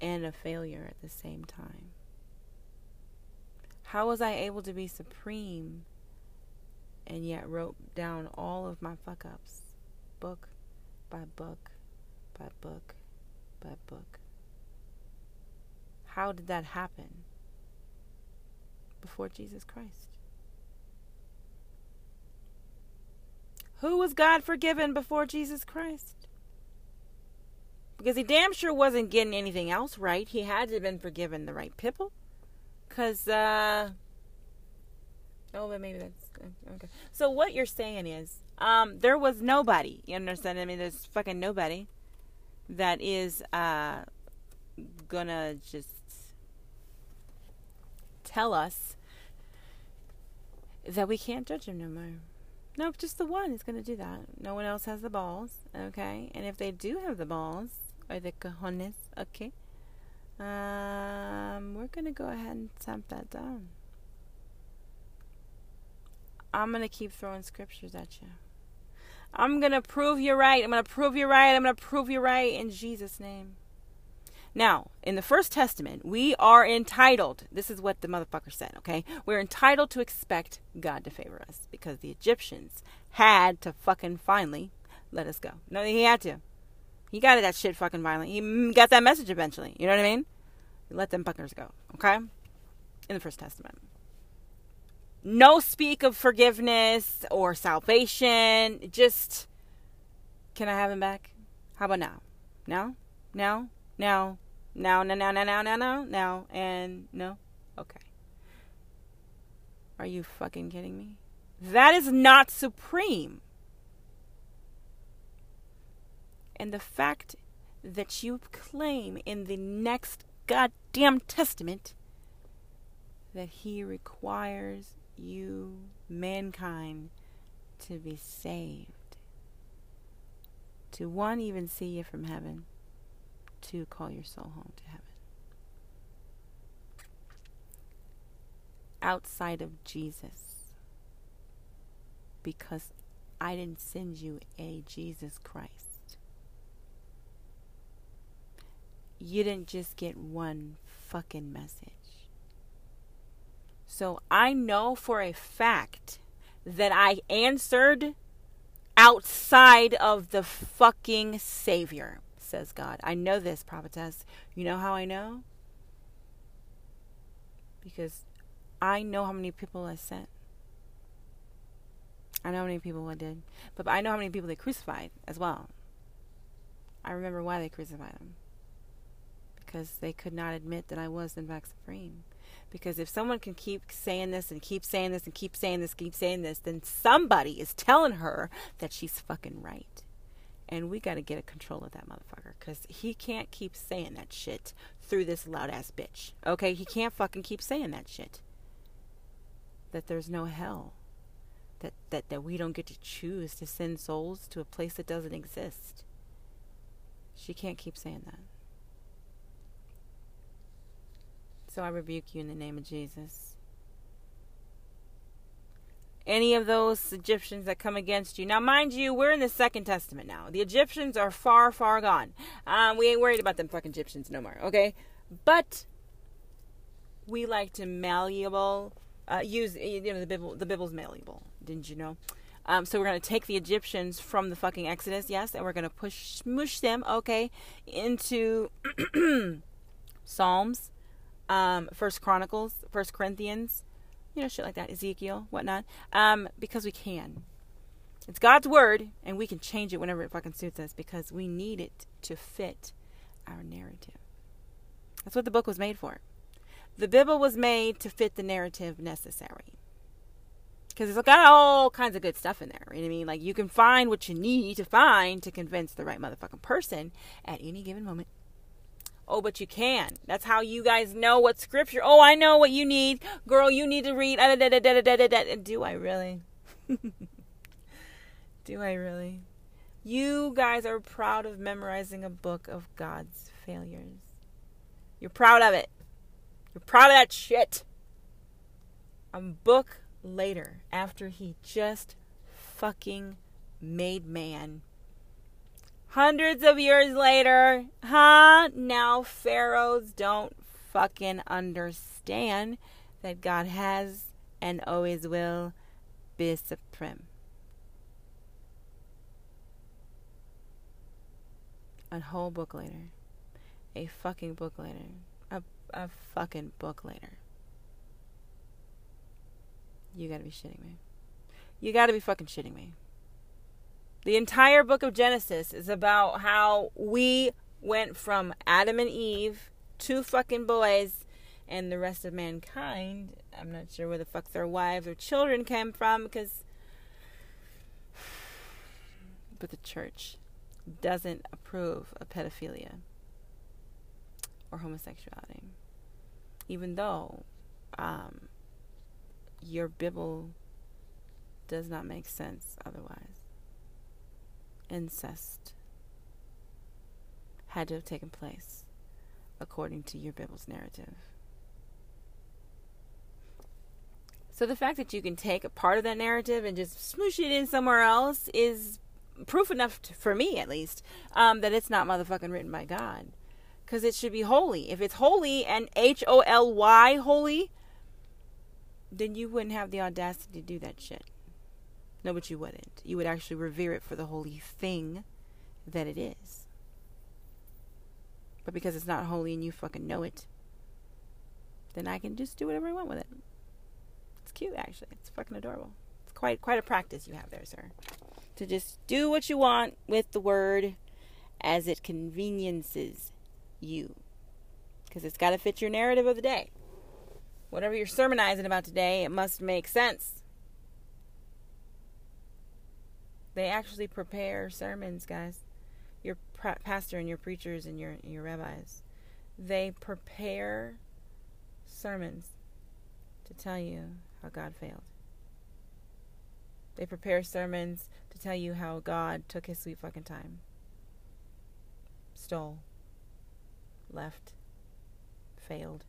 S2: and a failure at the same time? How was I able to be supreme and yet wrote down all of my fuck ups, book by book by book by book? How did that happen? Before Jesus Christ. Who was God forgiven before Jesus Christ? Because he damn sure wasn't getting anything else right. He had to have been forgiven the right people. Because, uh, oh, but maybe that's okay. So what you're saying is, um, there was nobody. You understand? I mean, there's fucking nobody that is, uh, gonna just tell us that we can't judge him no more. Nope, just the one is going to do that. No one else has the balls, okay? And if they do have the balls, or the cojones, okay? Um, we're going to go ahead and tamp that down. I'm going to keep throwing scriptures at you. I'm going to prove you right. I'm going to prove you right. I'm going to prove you right in Jesus' name. Now, in the First Testament, we are entitled, this is what the motherfucker said, okay? We're entitled to expect God to favor us because the Egyptians had to fucking finally let us go. No, he had to. He got that shit fucking violent. He got that message eventually. You know what I mean? Let them fuckers go, okay? In the First Testament. No speak of forgiveness or salvation. Just, can I have him back? How about now? Now? Now? Now? Now, now, now, now, now, now, now, now, and no? Okay. Are you fucking kidding me? That is not supreme. And the fact that you claim in the next goddamn testament that he requires you, mankind, to be saved. To one, even see you from heaven to call your soul home to heaven. Outside of Jesus, because I didn't send you a Jesus Christ. You didn't just get one fucking message. So I know for a fact that I answered outside of the fucking Savior says God. I know this, prophetess. You know how I know? Because I know how many people I sent. I know how many people I did. But I know how many people they crucified as well. I remember why they crucified them. Because they could not admit that I was, in fact, supreme. Because if someone can keep saying this and keep saying this and keep saying this, keep saying this, then somebody is telling her that she's fucking right. And we got to get a control of that motherfucker because he can't keep saying that shit through this loud ass bitch. Okay? He can't fucking keep saying that shit. That there's no hell. That, that, that we don't get to choose to send souls to a place that doesn't exist. She can't keep saying that. So I rebuke you in the name of Jesus any of those Egyptians that come against you. Now, mind you, we're in the Second Testament now. The Egyptians are far, far gone. Um, we ain't worried about them fucking Egyptians no more, okay? But we like to malleable uh, use you know the Bible. The Bible's malleable. Didn't you know? Um, so we're going to take the Egyptians from the fucking Exodus, yes, and we're going to push smush them, okay, into Psalms, um, First Chronicles, First Corinthians, you know, shit like that, Ezekiel, whatnot, um, because we can. It's God's word, and we can change it whenever it fucking suits us because we need it to fit our narrative. That's what the book was made for. The Bible was made to fit the narrative necessary. Because it's got all kinds of good stuff in there. You know what I mean? Like, you can find what you need to find to convince the right motherfucking person at any given moment Oh, but you can. That's how you guys know what scripture. Oh, I know what you need. Girl, you need to read. Ah, Do I really? Do I really? You guys are proud of memorizing a book of God's failures. You're proud of it. You're proud of that shit. A book later, after he just fucking made man Hundreds of years later, huh? Now pharaohs don't fucking understand that God has and always will be supreme. A whole book later. A fucking book later. A, a fucking book later. You gotta be shitting me. You gotta be fucking shitting me. The entire book of Genesis is about how we went from Adam and Eve, two fucking boys, and the rest of mankind. I'm not sure where the fuck their wives or children came from because. But the church doesn't approve of pedophilia or homosexuality. Even though um, your Bible does not make sense otherwise. Incest had to have taken place according to your Bible's narrative. So the fact that you can take a part of that narrative and just smoosh it in somewhere else is proof enough to, for me, at least, um, that it's not motherfucking written by God. Because it should be holy. If it's holy and H O L Y holy, then you wouldn't have the audacity to do that shit. No, but you wouldn't. You would actually revere it for the holy thing that it is. But because it's not holy and you fucking know it, then I can just do whatever I want with it. It's cute, actually. It's fucking adorable. It's quite quite a practice you have there, sir. To just do what you want with the word as it conveniences you, because it's got to fit your narrative of the day. Whatever you're sermonizing about today, it must make sense. They actually prepare sermons, guys. Your pastor and your preachers and your your rabbis, they prepare sermons to tell you how God failed. They prepare sermons to tell you how God took his sweet fucking time, stole, left, failed.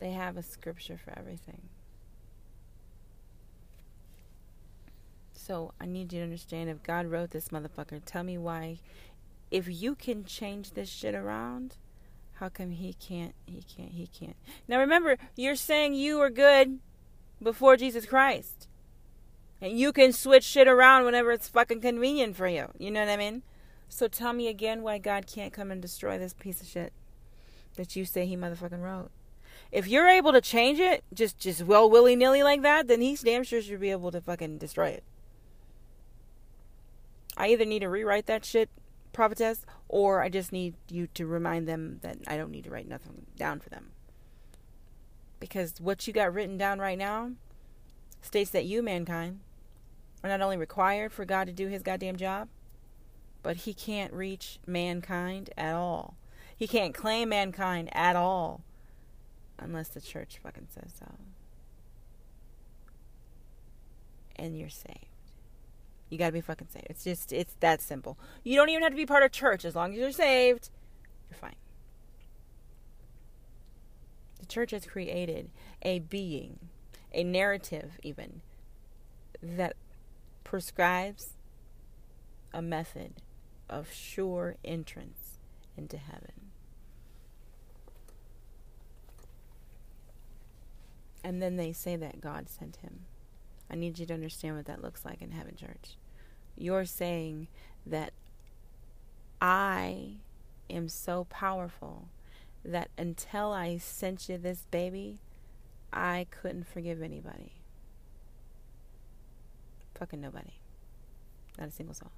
S2: They have a scripture for everything. So I need you to understand if God wrote this motherfucker, tell me why. If you can change this shit around, how come he can't? He can't. He can't. Now remember, you're saying you were good before Jesus Christ. And you can switch shit around whenever it's fucking convenient for you. You know what I mean? So tell me again why God can't come and destroy this piece of shit that you say he motherfucking wrote. If you're able to change it, just just well willy nilly like that, then he's damn sure should be able to fucking destroy it. I either need to rewrite that shit, prophetess, or I just need you to remind them that I don't need to write nothing down for them. Because what you got written down right now states that you, mankind, are not only required for God to do his goddamn job, but he can't reach mankind at all. He can't claim mankind at all unless the church fucking says so. And you're saved. You got to be fucking saved. It's just, it's that simple. You don't even have to be part of church. As long as you're saved, you're fine. The church has created a being, a narrative, even, that prescribes a method of sure entrance into heaven. And then they say that God sent him. I need you to understand what that looks like in heaven, church you're saying that I am so powerful that until I sent you this baby, I couldn't forgive anybody. Fucking nobody. Not a single soul.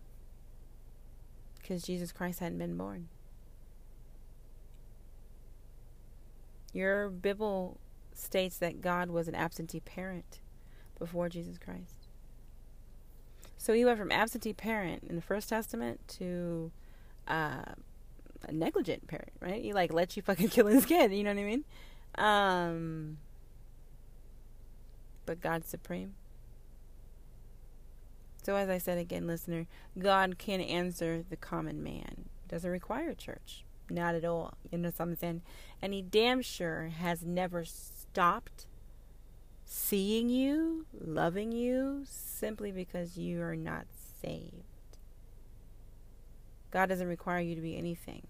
S2: Because Jesus Christ hadn't been born. Your Bible states that God was an absentee parent before Jesus Christ. So he went from absentee parent in the First Testament to uh, a negligent parent, right? He like let you fucking kill his kid. You know what I mean? Um, but God's supreme. So as I said again, listener, God can answer the common man. Doesn't require church. Not at all. You know what I'm saying? And he damn sure has never stopped seeing you, loving you, simply because you are not saved. God doesn't require you to be anything.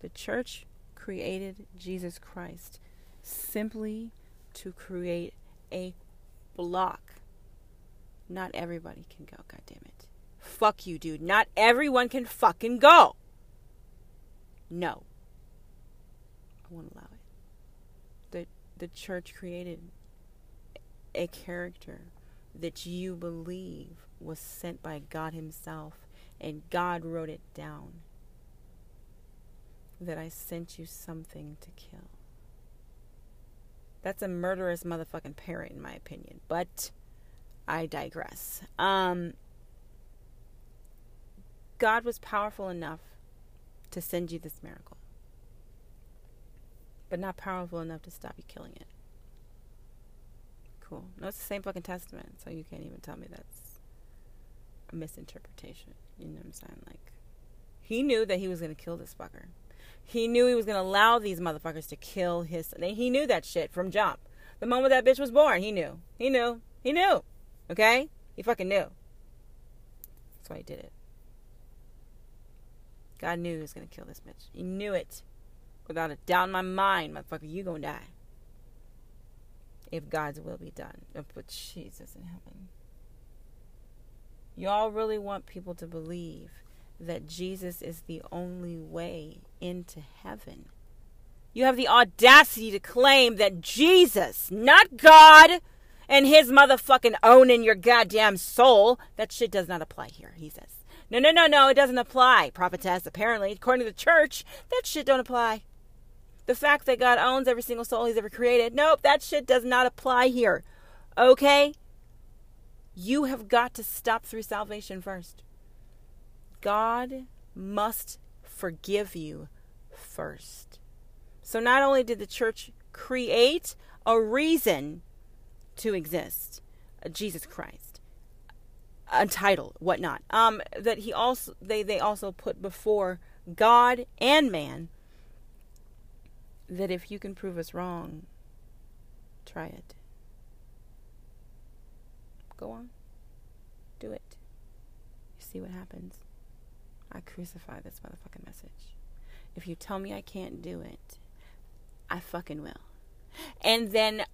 S2: The church created Jesus Christ simply to create a block. Not everybody can go, God damn it. Fuck you, dude. Not everyone can fucking go. No. I won't allow it. The the church created a character that you believe was sent by God Himself, and God wrote it down. That I sent you something to kill. That's a murderous motherfucking parent, in my opinion. But I digress. Um, God was powerful enough to send you this miracle, but not powerful enough to stop you killing it. Cool. No, it's the same fucking testament, so you can't even tell me that's a misinterpretation. You know what I'm saying? Like, he knew that he was to kill this fucker. He knew he was to allow these motherfuckers to kill his. He knew that shit from jump. The moment that bitch was born, he knew. He knew. He knew. Okay? He fucking knew. That's why he did it. God knew he was to kill this bitch. He knew it. Without a doubt in my mind, motherfucker, you to die. If God's will be done. But Jesus in heaven. Y'all really want people to believe that Jesus is the only way into heaven. You have the audacity to claim that Jesus, not God, and his motherfucking owning your goddamn soul, that shit does not apply here, he says. No, no, no, no, it doesn't apply, prophetess. Apparently, according to the church, that shit don't apply. The fact that God owns every single soul he's ever created, nope, that shit does not apply here. Okay? You have got to stop through salvation first. God must forgive you first. So not only did the church create a reason to exist, uh, Jesus Christ, a title, whatnot, um, that he also they they also put before God and man that if you can prove us wrong, try it. Go on. Do it. You see what happens. I crucify this motherfucking message. If you tell me I can't do it, I fucking will. And then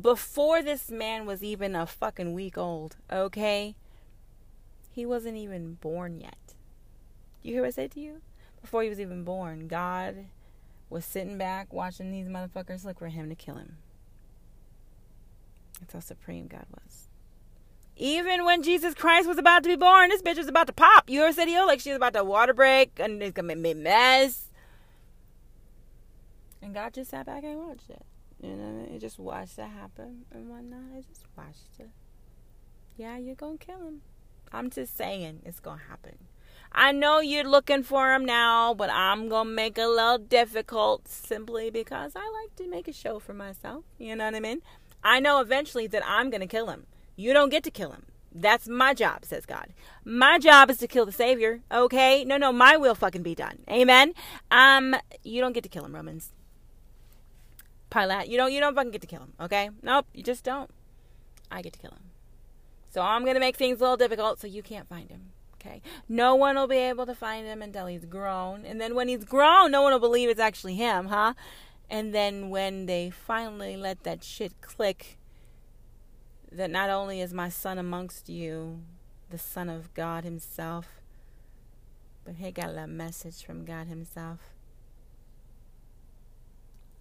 S2: before this man was even a fucking week old, okay? He wasn't even born yet. You hear what I said to you? Before he was even born, God was sitting back watching these motherfuckers look for him to kill him. That's how supreme God was. Even when Jesus Christ was about to be born, this bitch was about to pop. You ever said yo? Like she was about to water break and it's gonna make mess. And God just sat back and watched it. You know what I mean? He just watched it happen and whatnot. He just watched it. Yeah, you're gonna kill him. I'm just saying it's gonna happen. I know you're looking for him now, but I'm gonna make it a little difficult simply because I like to make a show for myself. You know what I mean? I know eventually that I'm gonna kill him. You don't get to kill him. That's my job, says God. My job is to kill the Savior. Okay? No, no, my will fucking be done. Amen. Um, you don't get to kill him, Romans. Pilate, you don't you don't fucking get to kill him, okay? Nope, you just don't. I get to kill him. So I'm gonna make things a little difficult so you can't find him. Okay. No one will be able to find him until he's grown. And then when he's grown, no one will believe it's actually him, huh? And then when they finally let that shit click that not only is my son amongst you, the Son of God Himself, but he got a message from God Himself.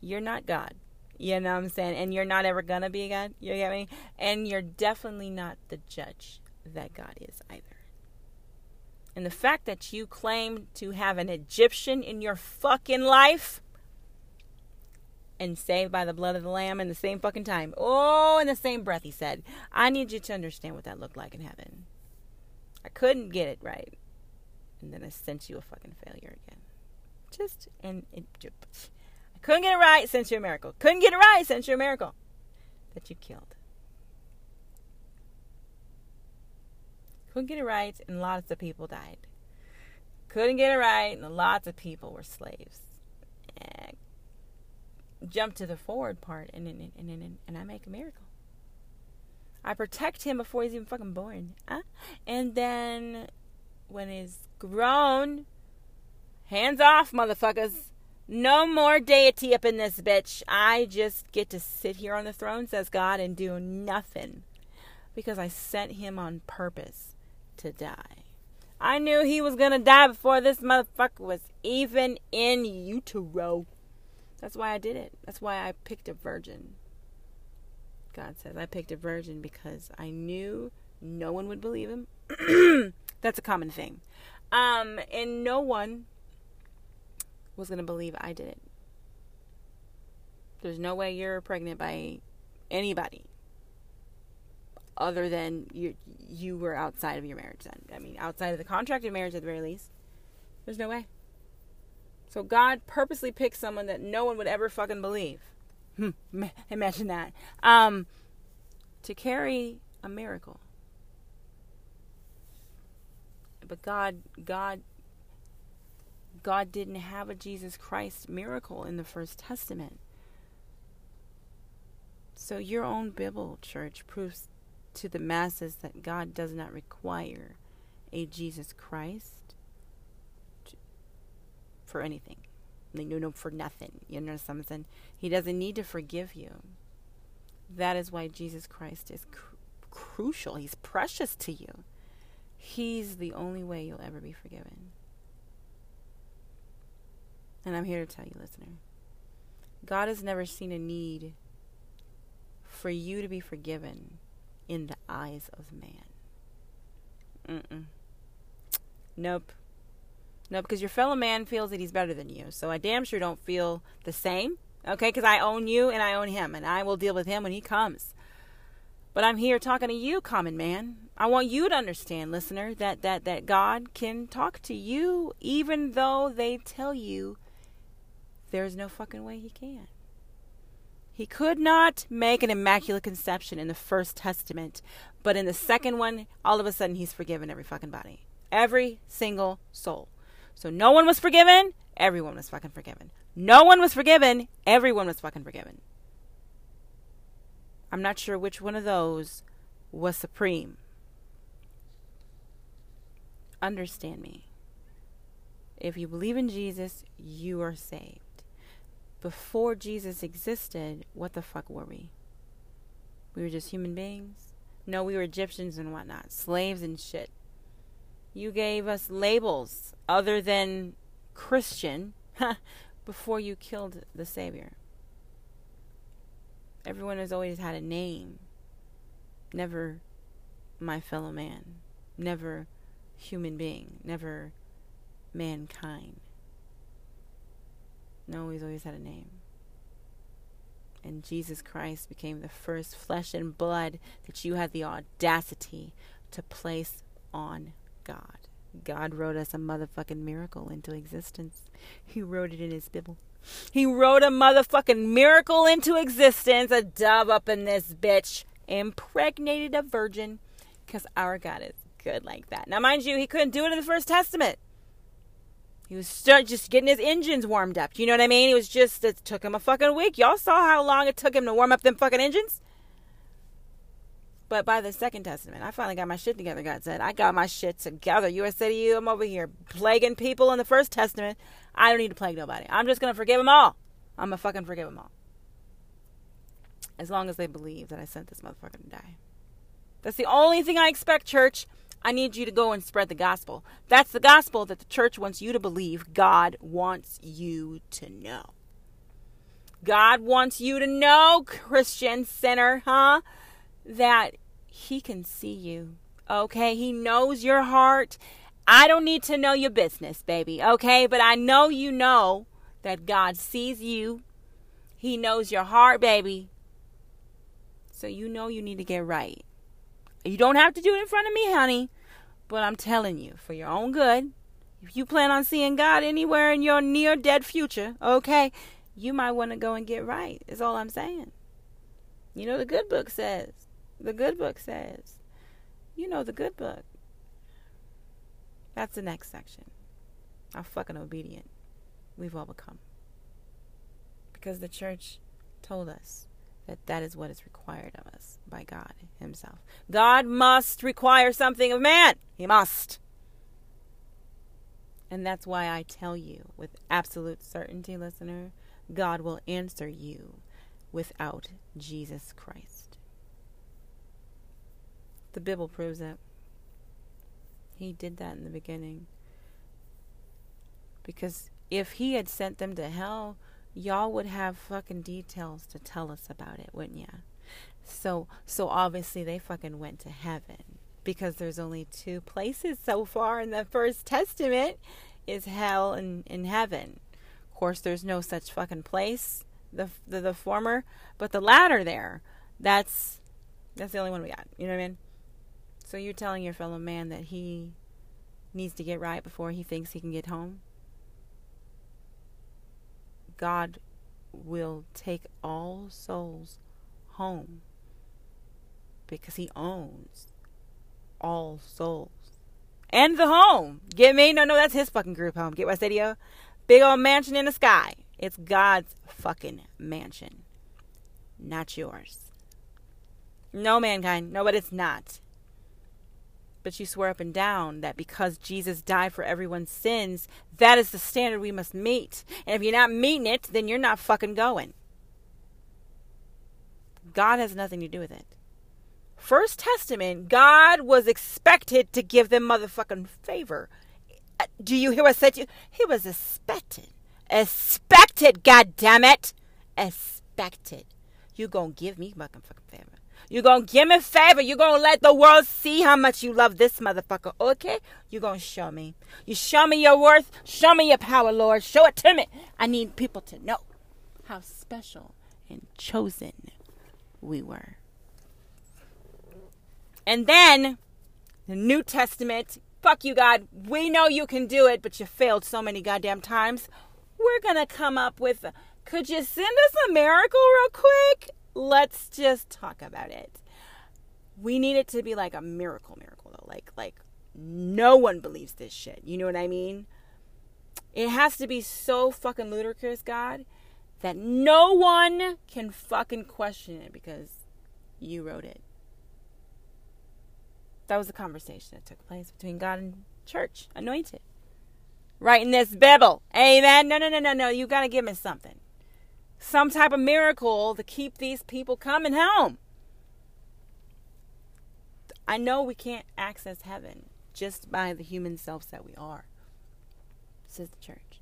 S2: You're not God. You know what I'm saying? And you're not ever gonna be God. You get me? And you're definitely not the judge that God is either. And the fact that you claim to have an Egyptian in your fucking life and saved by the blood of the lamb in the same fucking time. Oh, in the same breath, he said, I need you to understand what that looked like in heaven. I couldn't get it right. And then I sent you a fucking failure again. Just, and it, I couldn't get it right, sent you a miracle. Couldn't get it right, sent you a miracle that you killed. Couldn't get it right, and lots of people died. Couldn't get it right, and lots of people were slaves. And jump to the forward part, and and, and, and, and I make a miracle. I protect him before he's even fucking born. Huh? And then when he's grown, hands off, motherfuckers. No more deity up in this bitch. I just get to sit here on the throne, says God, and do nothing. Because I sent him on purpose to die. I knew he was gonna die before this motherfucker was even in utero. That's why I did it. That's why I picked a virgin. God says I picked a virgin because I knew no one would believe him. That's a common thing. Um, and no one was to believe I did it. There's no way you're pregnant by anybody other than you you were outside of your marriage then. I mean, outside of the contract of marriage at the very least. There's no way. So God purposely picked someone that no one would ever fucking believe. Hmm, imagine that. Um, to carry a miracle. But God, God, God didn't have a Jesus Christ miracle in the First Testament. So your own Bible, church, proves to the masses that God does not require a Jesus Christ for anything. Like, no, no, for nothing. You know something? He doesn't need to forgive you. That is why Jesus Christ is cr- crucial. He's precious to you. He's the only way you'll ever be forgiven. And I'm here to tell you, listener, God has never seen a need for you to be forgiven in the eyes of man. Mm-mm. Nope. No, because your fellow man feels that he's better than you. So I damn sure don't feel the same. Okay, because I own you and I own him, and I will deal with him when he comes. But I'm here talking to you, common man. I want you to understand, listener, that that that God can talk to you even though they tell you there's no fucking way he can. He could not make an immaculate conception in the first testament, but in the second one, all of a sudden he's forgiven every fucking body. Every single soul. So no one was forgiven, everyone was fucking forgiven. No one was forgiven, everyone was fucking forgiven. I'm not sure which one of those was supreme. Understand me. If you believe in Jesus, you are saved. Before Jesus existed, what the fuck were we? We were just human beings? No, we were Egyptians and whatnot, slaves and shit. You gave us labels other than Christian before you killed the Savior. Everyone has always had a name. Never my fellow man. Never human being. Never mankind. No, he's always had a name. And Jesus Christ became the first flesh and blood that you had the audacity to place on God. God wrote us a motherfucking miracle into existence. He wrote it in his Bible. He wrote a motherfucking miracle into existence. A dove up in this bitch impregnated a virgin because our God is good like that. Now, mind you, he couldn't do it in the First Testament. He was start just getting his engines warmed up. You know what I mean? It was just, it took him a fucking week. Y'all saw how long it took him to warm up them fucking engines? But by the Second Testament, I finally got my shit together, God said. I got my shit together. You said to you, I'm over here plaguing people in the First Testament. I don't need to plague nobody. I'm just going to forgive them all. I'm going to fucking forgive them all. As long as they believe that I sent this motherfucker to die. That's the only thing I expect, church. I need you to go and spread the gospel. That's the gospel that the church wants you to believe. God wants you to know. God wants you to know, Christian sinner, huh? That He can see you. Okay? He knows your heart. I don't need to know your business, baby. Okay? But I know you know that God sees you. He knows your heart, baby. So you know you need to get right. You don't have to do it in front of me, honey. But I'm telling you, for your own good, if you plan on seeing God anywhere in your near dead future, okay, you might want to go and get right, is all I'm saying. You know, the good book says, the good book says, you know, the good book. That's the next section. How fucking obedient we've all become. Because the church told us that that is what is required of us by God Himself. God must require something of man. He must. And that's why I tell you with absolute certainty, listener, God will answer you without Jesus Christ. The Bible proves it. He did that in the beginning. Because if he had sent them to hell, y'all would have fucking details to tell us about it, wouldn't ya? So so obviously they fucking went to heaven because there's only two places so far in the first testament is hell and, and heaven. Of course there's no such fucking place, the, the the former, but the latter there, that's that's the only one we got. You know what I mean? So you're telling your fellow man that he needs to get right before he thinks he can get home? God will take all souls home because he owns all souls. And the home. Get me? No, no, that's his fucking group home. Get to you? Big old mansion in the sky. It's God's fucking mansion. Not yours. No, mankind. No, but it's not. But you swear up and down that because Jesus died for everyone's sins, that is the standard we must meet. And if you're not meeting it, then you're not fucking going. God has nothing to do with it. First Testament, God was expected to give them motherfucking favor. Uh, do you hear what I said to you? He was expected. Expected, God damn it. Expected. You gonna give me fucking fucking favor. You gonna give me favor. You're gonna let the world see how much you love this motherfucker. Okay? You're gonna show me. You show me your worth. Show me your power, Lord. Show it to me. I need people to know how special and chosen we were. And then the New Testament. Fuck you, God. We know you can do it, but you failed so many goddamn times. We're gonna come up with. Could you send us a miracle real quick? Let's just talk about it. We need it to be like a miracle miracle though. Like like no one believes this shit. You know what I mean? It has to be so fucking ludicrous, God, that no one can fucking question it because you wrote it. That was the conversation that took place between God and church, anointed. Writing this Bible. Amen. No, no, no, no, no. You got to give me something some type of miracle to keep these people coming home. I know we can't access heaven just by the human selves that we are, says the church.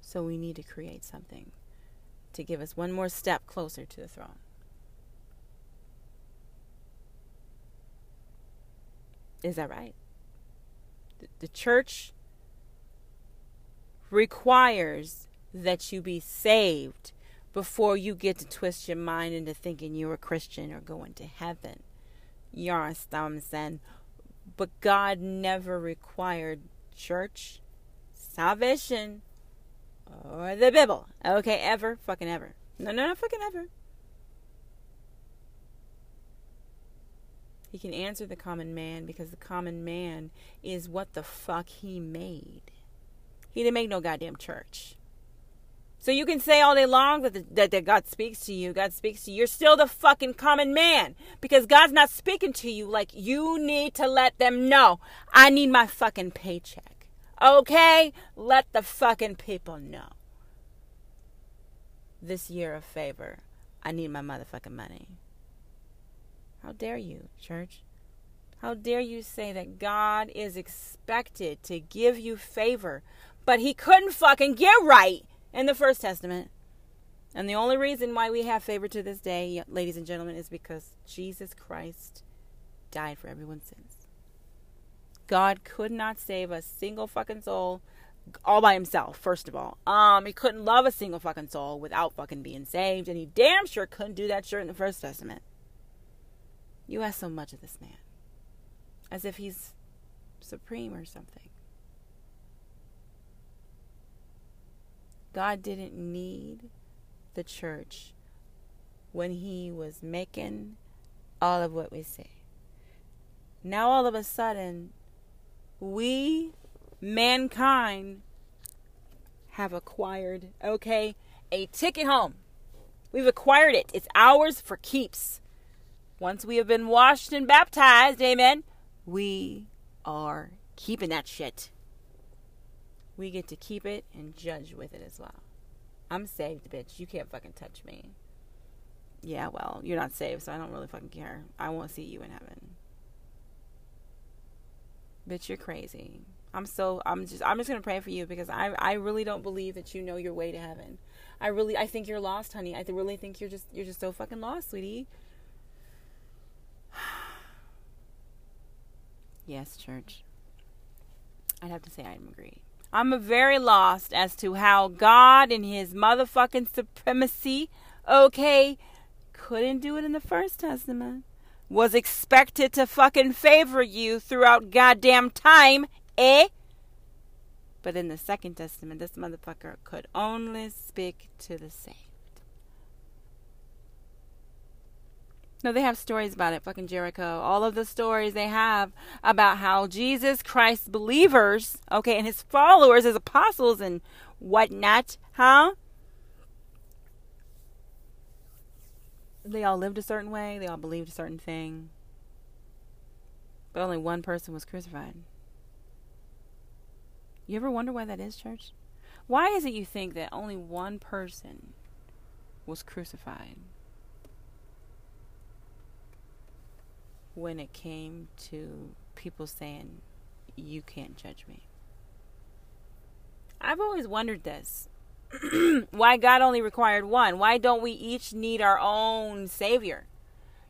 S2: So we need to create something to give us one more step closer to the throne. Is that right? The church requires that you be saved before you get to twist your mind into thinking you're a Christian or going to heaven. You understand? But God never required church, salvation, or the Bible. Okay, ever, fucking ever. No, no, no, fucking ever. He can answer the common man because the common man is what the fuck he made. He didn't make no goddamn church. So you can say all day long that, the, that, that God speaks to you. God speaks to you. You're still the fucking common man because God's not speaking to you. Like you need to let them know. I need my fucking paycheck. Okay? Let the fucking people know. This year of favor, I need my motherfucking money. How dare you, church? How dare you say that God is expected to give you favor, but he couldn't fucking get right in the First Testament. And the only reason why we have favor to this day, ladies and gentlemen, is because Jesus Christ died for everyone's sins. God could not save a single fucking soul all by himself, first of all. Um, he couldn't love a single fucking soul without fucking being saved, and he damn sure couldn't do that shit in the First Testament. You ask so much of this man. As if he's supreme or something. God didn't need the church when He was making all of what we say. Now, all of a sudden, we, mankind, have acquired, okay, a ticket home. We've acquired it. It's ours for keeps. Once we have been washed and baptized, amen, we are keeping that shit. We get to keep it and judge with it as well. I'm saved, bitch. You can't fucking touch me. Yeah, well, you're not saved, so I don't really fucking care. I won't see you in heaven. Bitch, you're crazy. I'm so I'm just I'm just gonna pray for you because I I really don't believe that you know your way to heaven. I really I think you're lost, honey. I really think you're just you're just so fucking lost, sweetie. yes, church. I'd have to say I agree. I'm very lost as to how God in his motherfucking supremacy, okay, couldn't do it in the first testament. Was expected to fucking favor you throughout goddamn time, eh? But in the second testament, this motherfucker could only speak to the saved. No, they have stories about it. Fucking Jericho. All of the stories they have about how Jesus Christ believers, okay, and his followers, his apostles, and whatnot, huh? They all lived a certain way. They all believed a certain thing. But only one person was crucified. You ever wonder why that is, church? Why is it you think that only one person was crucified? When it came to people saying, You can't judge me. I've always wondered this. Why God only required one? Why don't we each need our own savior?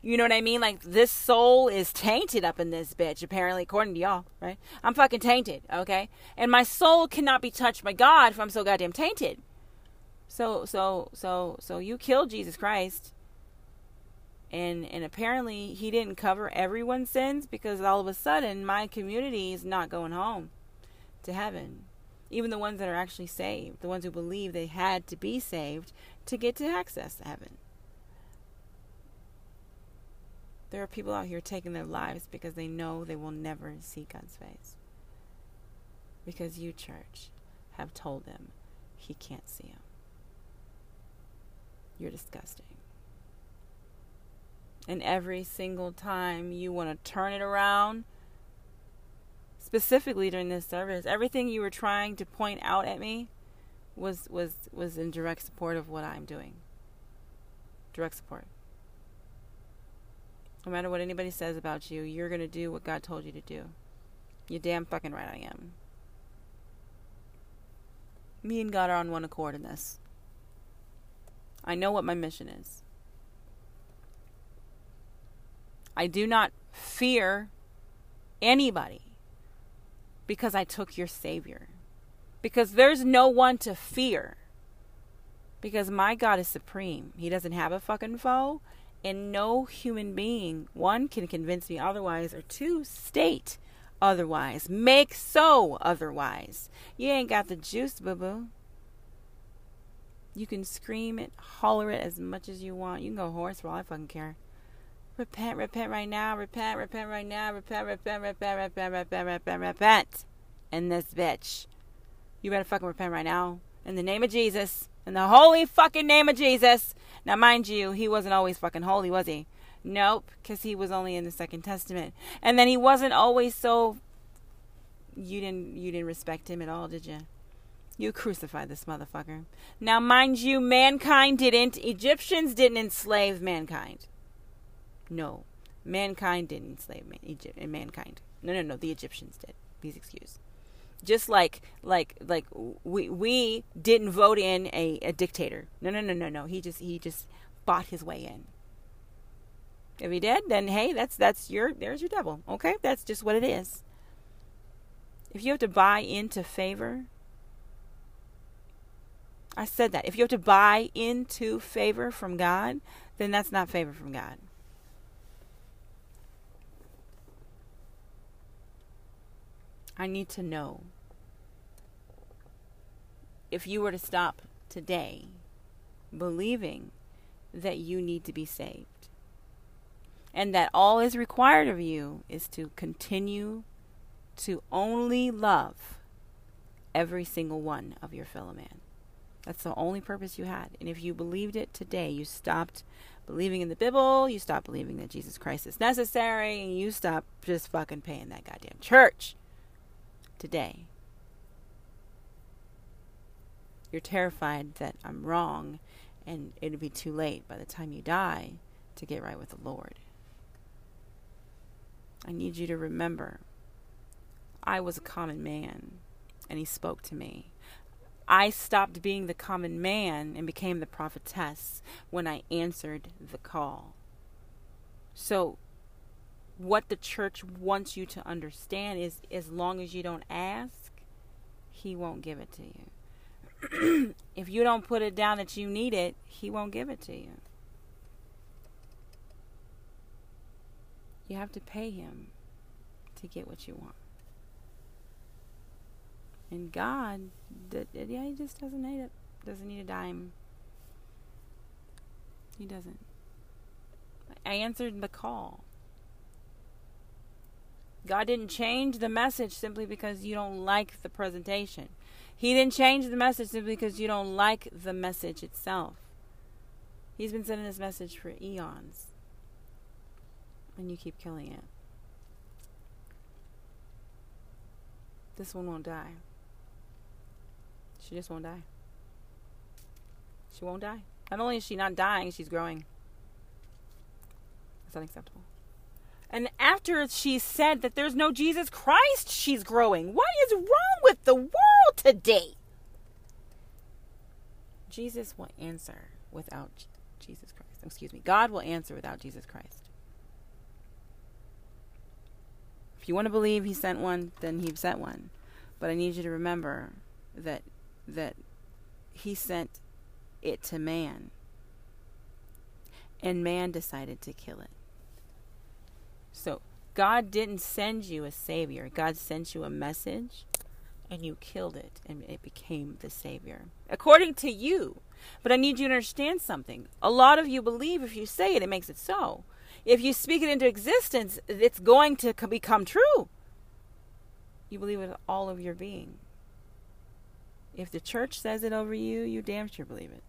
S2: You know what I mean? Like this soul is tainted up in this bitch, apparently, according to y'all, right? I'm fucking tainted, okay? And my soul cannot be touched by God if I'm so goddamn tainted. So so so so you killed Jesus Christ and and apparently he didn't cover everyone's sins because all of a sudden my community is not going home to heaven. Even the ones that are actually saved the ones who believe they had to be saved to get to access to heaven. There are people out here taking their lives because they know they will never see God's face. Because you church have told them he can't see him you're disgusting and every single time you want to turn it around, specifically during this service, everything you were trying to point out at me was was was in direct support of what I'm doing. Direct support. No matter what anybody says about you, you're going to do what God told you to do. You damn fucking right I am. Me and God are on one accord in this. I know what my mission is. I do not fear anybody because I took your Savior. Because there's no one to fear. Because my God is supreme. He doesn't have a fucking foe. And no human being, one, can convince me otherwise, or two, state otherwise. Make so otherwise. You ain't got the juice, boo boo. You can scream it, holler it as much as you want. You can go hoarse for all I fucking care. Repent, repent right now, repent, repent right now, repent, repent, repent, repent, repent, repent, repent. In this bitch. You better fucking repent right now. In the name of Jesus. In the holy fucking name of Jesus. Now, mind you, he wasn't always fucking holy, was he? Nope, because he was only in the Second Testament. And then he wasn't always so. You didn't you didn't respect him at all, did you? You crucified this motherfucker. Now, mind you, mankind didn't. Egyptians didn't enslave mankind. No, mankind didn't enslave man, Egypt and mankind. No, no, no. The Egyptians did. Please excuse. Just like like like we we didn't vote in a, a dictator. No, no, no, no, no. He just he just bought his way in. If he did, then hey, that's that's your there's your devil. Okay, that's just what it is. If you have to buy into favor, I said that. If you have to buy into favor from God, then that's not favor from God. I need to know if you were to stop today believing that you need to be saved and that all is required of you is to continue to only love every single one of your fellow man. That's the only purpose you had. And if you believed it today, you stopped believing in the Bible, you stopped believing that Jesus Christ is necessary, and you stopped just fucking paying that goddamn church today. you're terrified that I'm wrong and it'll be too late by the time you die to get right with the Lord. I need you to remember I was a common man and he spoke to me. I stopped being the common man and became the prophetess when I answered the call. So, what the church wants you to understand is as long as you don't ask, he won't give it to you. if you don't put it down that you need it, he won't give it to you. You have to pay him to get what you want. And God, yeah, he just doesn't need it. Doesn't need a dime. He doesn't. I answered the call. God didn't change the message simply because you don't like the presentation. He didn't change the message simply because you don't like the message itself. He's been sending this message for eons. And you keep killing it. This one won't die. She just won't die. She won't die. Not only is she not dying, she's growing. That's unacceptable. And after she said that there's no Jesus Christ, she's growing. What is wrong with the world today? Jesus will answer without Jesus Christ. Excuse me. God will answer without Jesus Christ. If you want to believe he sent one, then he sent one. But I need you to remember that that he sent it to man. And man decided to kill it. So God didn't send you a savior. God sent you a message and you killed it and it became the savior. According to you. But I need you to understand something. A lot of you believe if you say it, it makes it so. If you speak it into existence, it's going to become true. You believe it with all of your being. If the church says it over you, you damn sure believe it.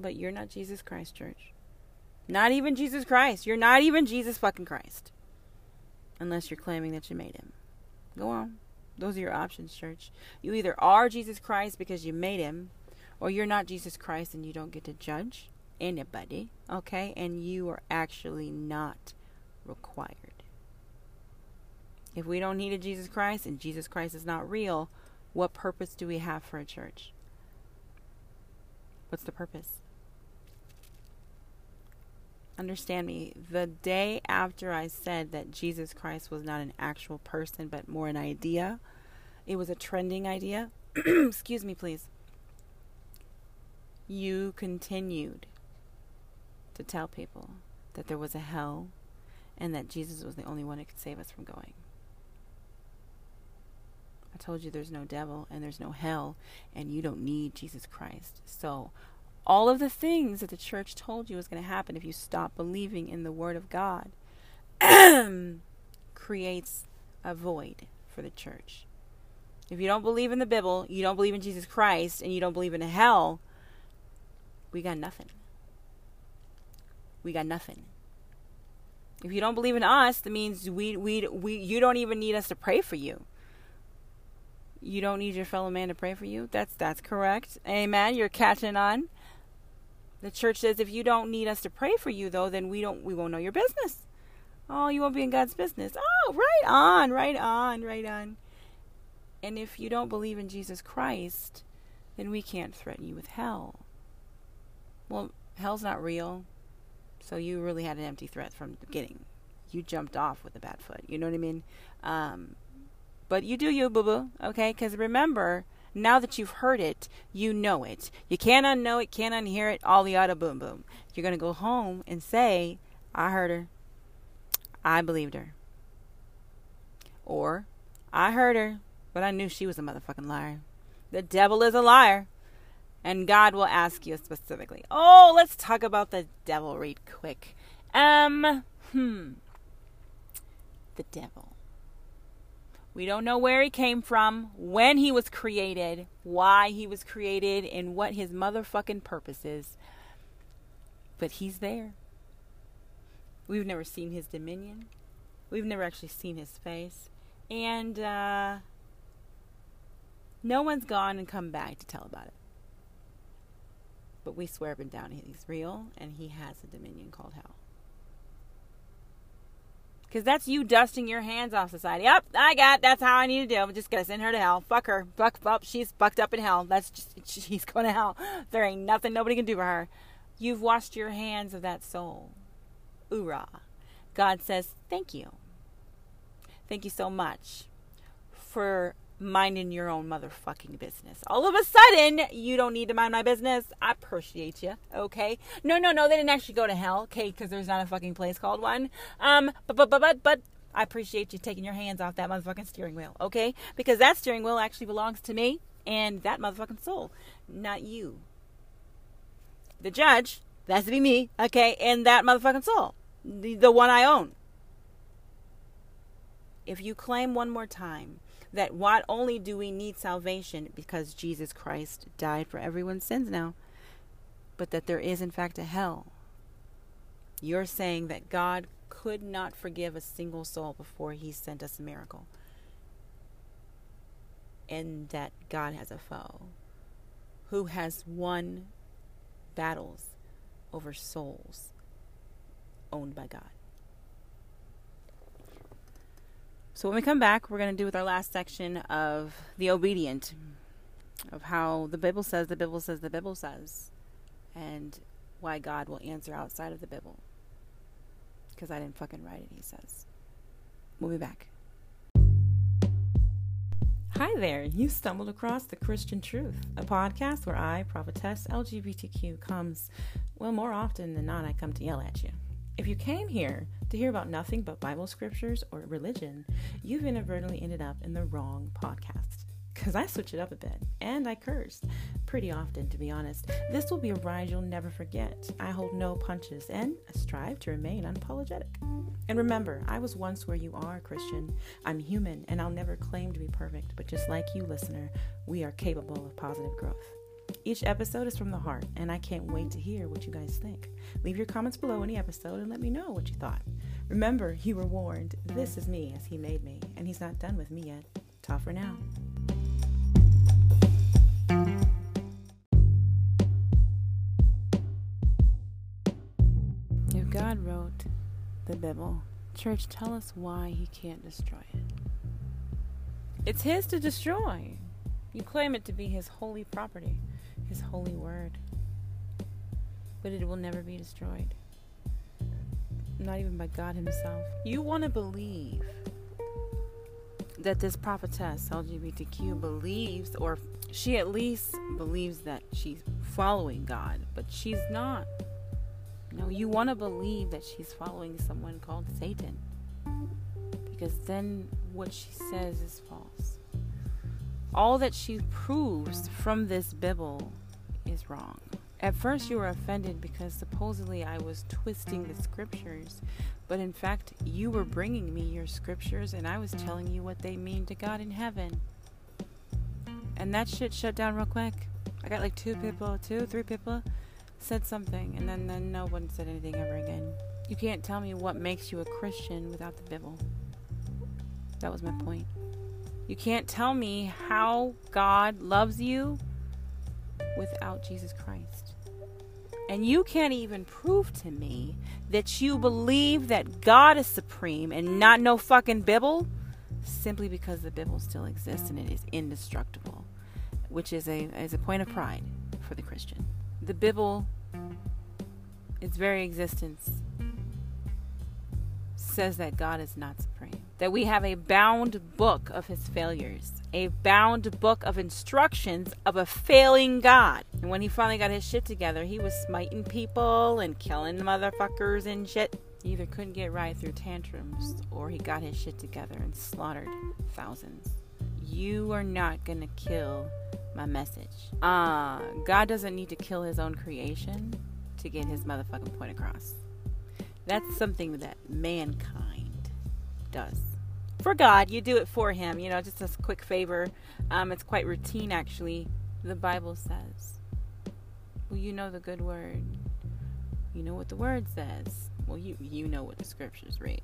S2: But you're not Jesus Christ, church. Not even Jesus Christ. You're not even Jesus fucking Christ. Unless you're claiming that you made him. Go on. Those are your options, church. You either are Jesus Christ because you made him, or you're not Jesus Christ and you don't get to judge anybody, okay? And you are actually not required. If we don't need a Jesus Christ and Jesus Christ is not real, what purpose do we have for a church? What's the purpose? Understand me, the day after I said that Jesus Christ was not an actual person but more an idea, it was a trending idea. Excuse me, please. You continued to tell people that there was a hell and that Jesus was the only one who could save us from going. I told you there's no devil and there's no hell, and you don't need Jesus Christ. So, all of the things that the church told you was going to happen if you stop believing in the Word of God creates a void for the church. If you don't believe in the Bible, you don't believe in Jesus Christ, and you don't believe in hell, we got nothing. We got nothing. If you don't believe in us, that means we we we you don't even need us to pray for you you don't need your fellow man to pray for you. That's that's correct. Amen. You're catching on. The church says if you don't need us to pray for you though, then we don't we won't know your business. Oh, you won't be in God's business. Oh, right on, right on, right on. And if you don't believe in Jesus Christ, then we can't threaten you with hell. Well, hell's not real. So you really had an empty threat from the beginning. You jumped off with a bad foot. You know what I mean? Um, but you do you, boo boo, okay? Because remember, now that you've heard it, you know it. You can't unknow it, can't unhear it, all the auto boom boom. You're going to go home and say, I heard her. I believed her. Or, I heard her, but I knew she was a motherfucking liar. The devil is a liar. And God will ask you specifically. Oh, let's talk about the devil read quick. Um, hmm. The devil. We don't know where he came from, when he was created, why he was created, and what his motherfucking purpose is. But he's there. We've never seen his dominion. We've never actually seen his face. And uh, No one's gone and come back to tell about it. But we swear up and down he's real and he has a dominion called hell. Because that's you dusting your hands off society. Oh, I got. That's how I need to do. I'm just gonna send her to hell. Fuck her. Fuck. Up. She's fucked up in hell. That's just. She's going to hell. There ain't nothing nobody can do for her. You've washed your hands of that soul. Oorah. God says, thank you. Thank you so much for minding your own motherfucking business. All of a sudden, you don't need to mind my business. I appreciate you. Okay. No, no, no. They didn't actually go to hell. Okay, because there's not a fucking place called one. Um, but but but but but. I appreciate you taking your hands off that motherfucking steering wheel, okay? Because that steering wheel actually belongs to me and that motherfucking soul, not you. The judge, That's to be me, okay, and that motherfucking soul, the, the one I own. If you claim one more time that not only do we need salvation because Jesus Christ died for everyone's sins now, but that there is in fact a hell. You're saying that God could not forgive a single soul before he sent us a miracle. And that God has a foe who has won battles over souls owned by God. So when we come back, we're going to do with our last section of the obedient, of how the Bible says, the Bible says, the Bible says, and why God will answer outside of the Bible. Because I didn't fucking write it, he says. We'll be back. Hi there, you stumbled across The Christian Truth, a podcast where I, prophetess LGBTQ, comes, well, more often than not, I come to yell at you. If you came here to hear about nothing but Bible scriptures or religion, you've inadvertently ended up in the wrong podcast. Because I switch it up a bit, and I curse pretty often, to be honest. This will be a ride you'll never forget. I hold no punches, and I strive to remain unapologetic. And remember, I was once where you are, Christian. I'm human, and I'll never claim to be perfect, but just like you, listener, we are capable of positive growth. Each episode is from the heart, and I can't wait to hear what you guys think. Leave your comments below any episode and let me know what you thought. Remember, you were warned. This is me as he made me, and he's not done with me yet. Ta for now. If God wrote the Bible, church, tell us why he can't destroy it. It's his to destroy. You claim it to be his holy property his holy word. But it will never be destroyed. Not even by God Himself. You want to believe that this prophetess, LGBTQ, believes, or she at least believes that she's following God, but she's not. No, you want to believe that she's following someone called Satan. Because then what she says is false all that she proves from this Bible is wrong. At first, you were offended because supposedly I was twisting the scriptures, but in fact, you were bringing me your scriptures and I was telling you what they mean to God in heaven. And that shit shut down real quick. I got like two people, two, three people said something, and then, then no one said anything ever again. You can't tell me what makes you a Christian without the Bible. That was my point. You can't tell me how God loves you without Jesus Christ. And you can't even prove to me that you believe that God is supreme and not no fucking Bible simply because the Bible still exists and it is indestructible, which is a, is a point of pride for the Christian. The Bible, its very existence, says that God is not That we have a bound book of his failures, a bound book of instructions of a failing God. And when he finally got his shit together, he was smiting people and killing motherfuckers and shit. He either couldn't get right through tantrums or he got his shit together and slaughtered thousands. You are not gonna kill my message. Uh, God doesn't need to kill his own creation to get his motherfucking point across. That's something that mankind does. For God, you do it for Him. You know, just a quick favor. Um, it's quite routine, actually. The Bible says, Well, you know the good word. You know what the word says. Well, you, you know what the scriptures read.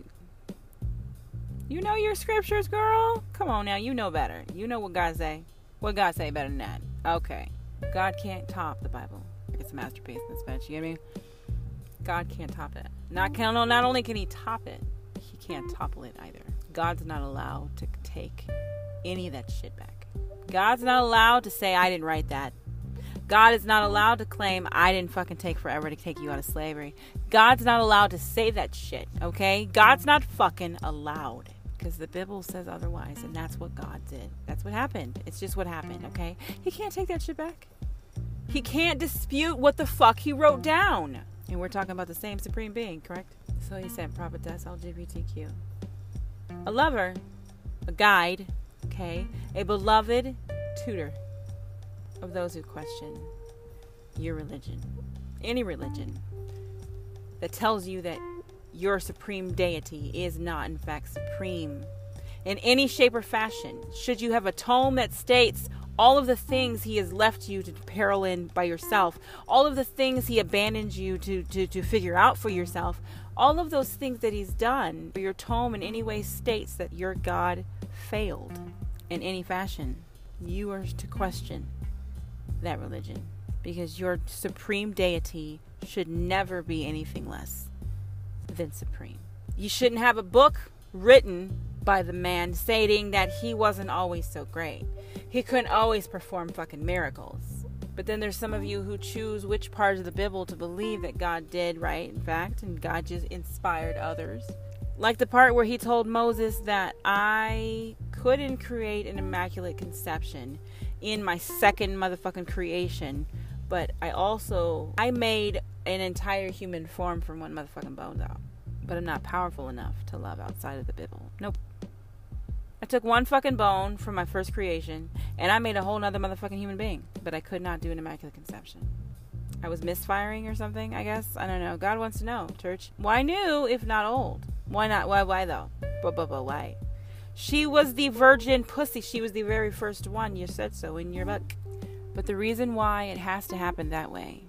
S2: You know your scriptures, girl? Come on now, you know better. You know what God say. What God say better than that? Okay. God can't top the Bible. It's a masterpiece. That's bitch. You get me? God can't top it. Not not only can he top it, can't topple it either. God's not allowed to take any of that shit back. God's not allowed to say I didn't write that. God is not allowed to claim I didn't fucking take forever to take you out of slavery. God's not allowed to say that shit, okay? God's not fucking allowed because the Bible says otherwise, and that's what God did. That's what happened. It's just what happened, okay? He can't take that shit back. He can't dispute what the fuck he wrote down. And we're talking about the same supreme being, correct? So he sent prophetess LGBTQ. A lover, a guide, okay? A beloved tutor of those who question your religion, any religion that tells you that your supreme deity is not, in fact, supreme in any shape or fashion. Should you have a tome that states all of the things he has left you to peril in by yourself, all of the things he abandoned you to, to, to figure out for yourself, all of those things that he's done, your tome in any way states that your God failed in any fashion. You are to question that religion because your supreme deity should never be anything less than supreme. You shouldn't have a book written by the man stating that he wasn't always so great. He couldn't always perform fucking miracles. But then there's some of you who choose which parts of the Bible to believe that God did, right? In fact, and God just inspired others. Like the part where he told Moses that I couldn't create an immaculate conception in my second motherfucking creation, but I also I made an entire human form from one motherfucking bone out. But I'm not powerful enough to love outside of the Bible. Nope. I took one fucking bone from my first creation and I made a whole nother motherfucking human being. But I could not do an immaculate conception. I was misfiring or something, I guess. I don't know. God wants to know, church. Why new if not old? Why not? Why, why though? But, but, but, why? She was the virgin pussy. She was the very first one. You said so in your book. But the reason why it has to happen that way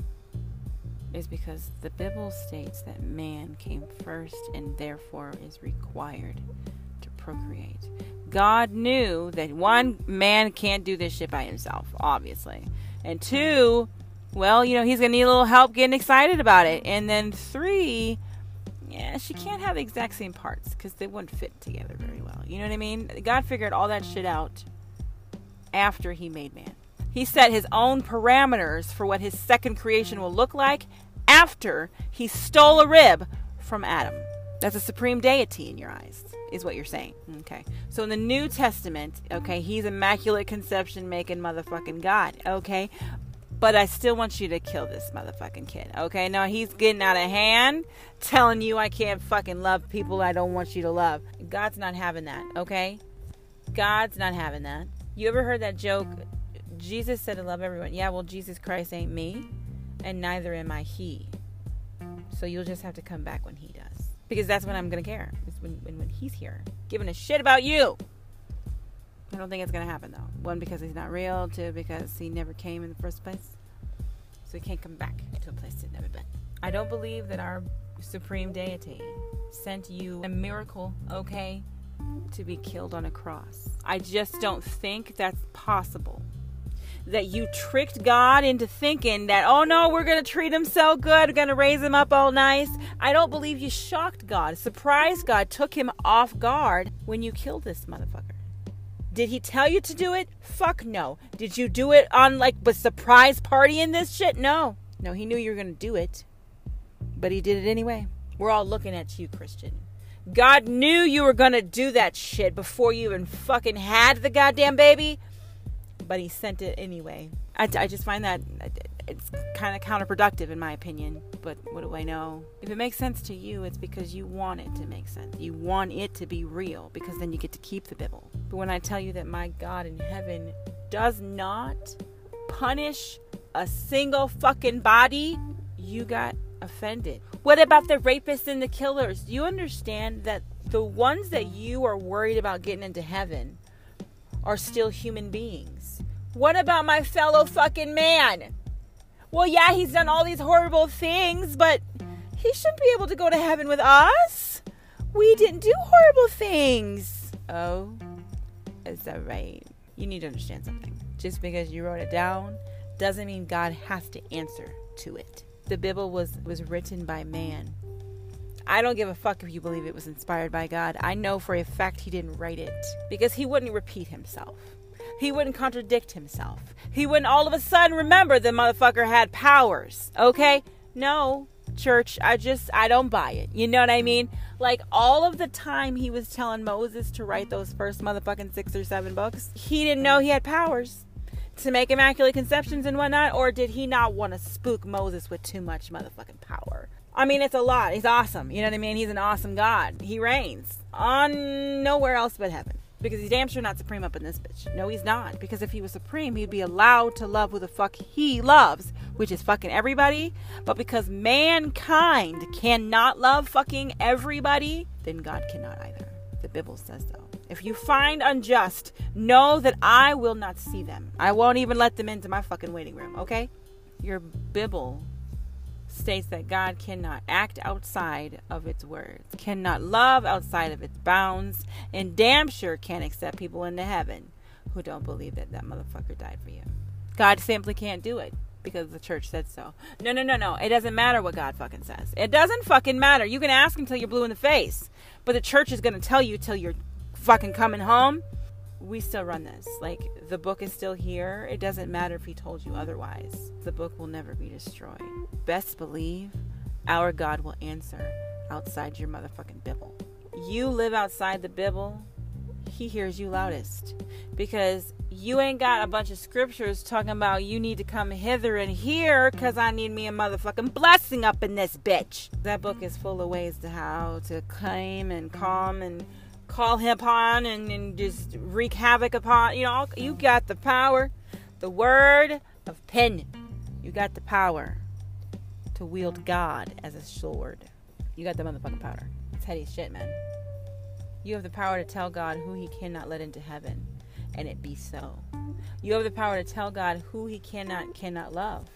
S2: is because the Bible states that man came first and therefore is required to procreate. God knew that one, man can't do this shit by himself, obviously. And two, well, you know, he's going to need a little help getting excited about it. And then three, yeah, she can't have the exact same parts because they wouldn't fit together very well. You know what I mean? God figured all that shit out after he made man. He set his own parameters for what his second creation will look like after he stole a rib from Adam. That's a supreme deity in your eyes, is what you're saying. Okay. So in the New Testament, okay, he's immaculate conception making motherfucking God. Okay but I still want you to kill this motherfucking kid. Okay, now he's getting out of hand, telling you I can't fucking love people I don't want you to love. God's not having that. Okay, God's not having that. You ever heard that joke? Jesus said to love everyone. Yeah, well, Jesus Christ ain't me, and neither am I He. So you'll just have to come back when He does, because that's when I'm gonna care. When, when when He's here, giving a shit about you. I don't think it's to happen though. One, because he's not real. Two, because he never came in the first place. So he can't come back to a place he'd never been. I don't believe that our supreme deity sent you a miracle, okay, to be killed on a cross. I just don't think that's possible. That you tricked God into thinking that, oh no, we're going to treat him so good, going to raise him up all nice. I don't believe you shocked God, surprised God, took him off guard when you killed this motherfucker. Did he tell you to do it? Fuck no. Did you do it on like a surprise party in this shit? No. No, he knew you were going to do it. But he did it anyway. We're all looking at you, Christian. God knew you were going to do that shit before you even fucking had the goddamn baby. But he sent it anyway. I, I just find that it's kind of counterproductive in my opinion. But what do I know? If it makes sense to you, it's because you want it to make sense. You want it to be real because then you get to keep the Bible. But when I tell you that my God in heaven does not punish a single fucking body, you got offended. What about the rapists and the killers? Do you understand that the ones that you are worried about getting into heaven are still human beings? What about my fellow fucking man? Well, yeah, he's done all these horrible things, but he shouldn't be able to go to heaven with us. We didn't do horrible things. Oh, is that right? You need to understand something. just because you wrote it down doesn't mean God has to answer to it. The Bible was was written by man. I don't give a fuck if you believe it was inspired by God. I know for a fact he didn't write it because he wouldn't repeat himself. He wouldn't contradict himself. He wouldn't all of a sudden remember the motherfucker had powers. Okay? No, church, I just I don't buy it. You know what I mean? Like all of the time he was telling Moses to write those first motherfucking six or seven books, he didn't know he had powers to make immaculate conceptions and whatnot, or did he not want to spook Moses with too much motherfucking power? I mean, it's a lot. He's awesome. You know what I mean? He's an awesome God. He reigns on nowhere else but heaven. Because he's damn sure not supreme up in this bitch. No, he's not. Because if he was supreme, he'd be allowed to love who the fuck he loves, which is fucking everybody. But because mankind cannot love fucking everybody, then God cannot either. The Bible says so. If you find unjust, know that I will not see them. I won't even let them into my fucking waiting room, okay? Your Bible states that God cannot act outside of its words, cannot love outside of its bounds, and damn sure can't accept people into heaven who don't believe that that motherfucker died for you. God simply can't do it because the church said so. No, no, no, no. It doesn't matter what God fucking says. It doesn't fucking matter. You can ask until you're blue in the face, but the church is going to tell you till you're fucking coming home we still run this. Like, the book is still here. It doesn't matter if he told you otherwise. The book will never be destroyed. Best believe our God will answer outside your motherfucking Bible. You live outside the Bible, he hears you loudest. Because you ain't got a bunch of scriptures talking about you need to come hither and here because I need me a motherfucking blessing up in this bitch. That book is full of ways to how to claim and calm and call him upon and, and just wreak havoc upon. You know, you got the power, the word of pen. You got the power to wield God as a sword. You got the motherfucking power. It's heady shit, man. You have the power to tell God who he cannot let into heaven, and it be so. You have the power to tell God who he cannot cannot love,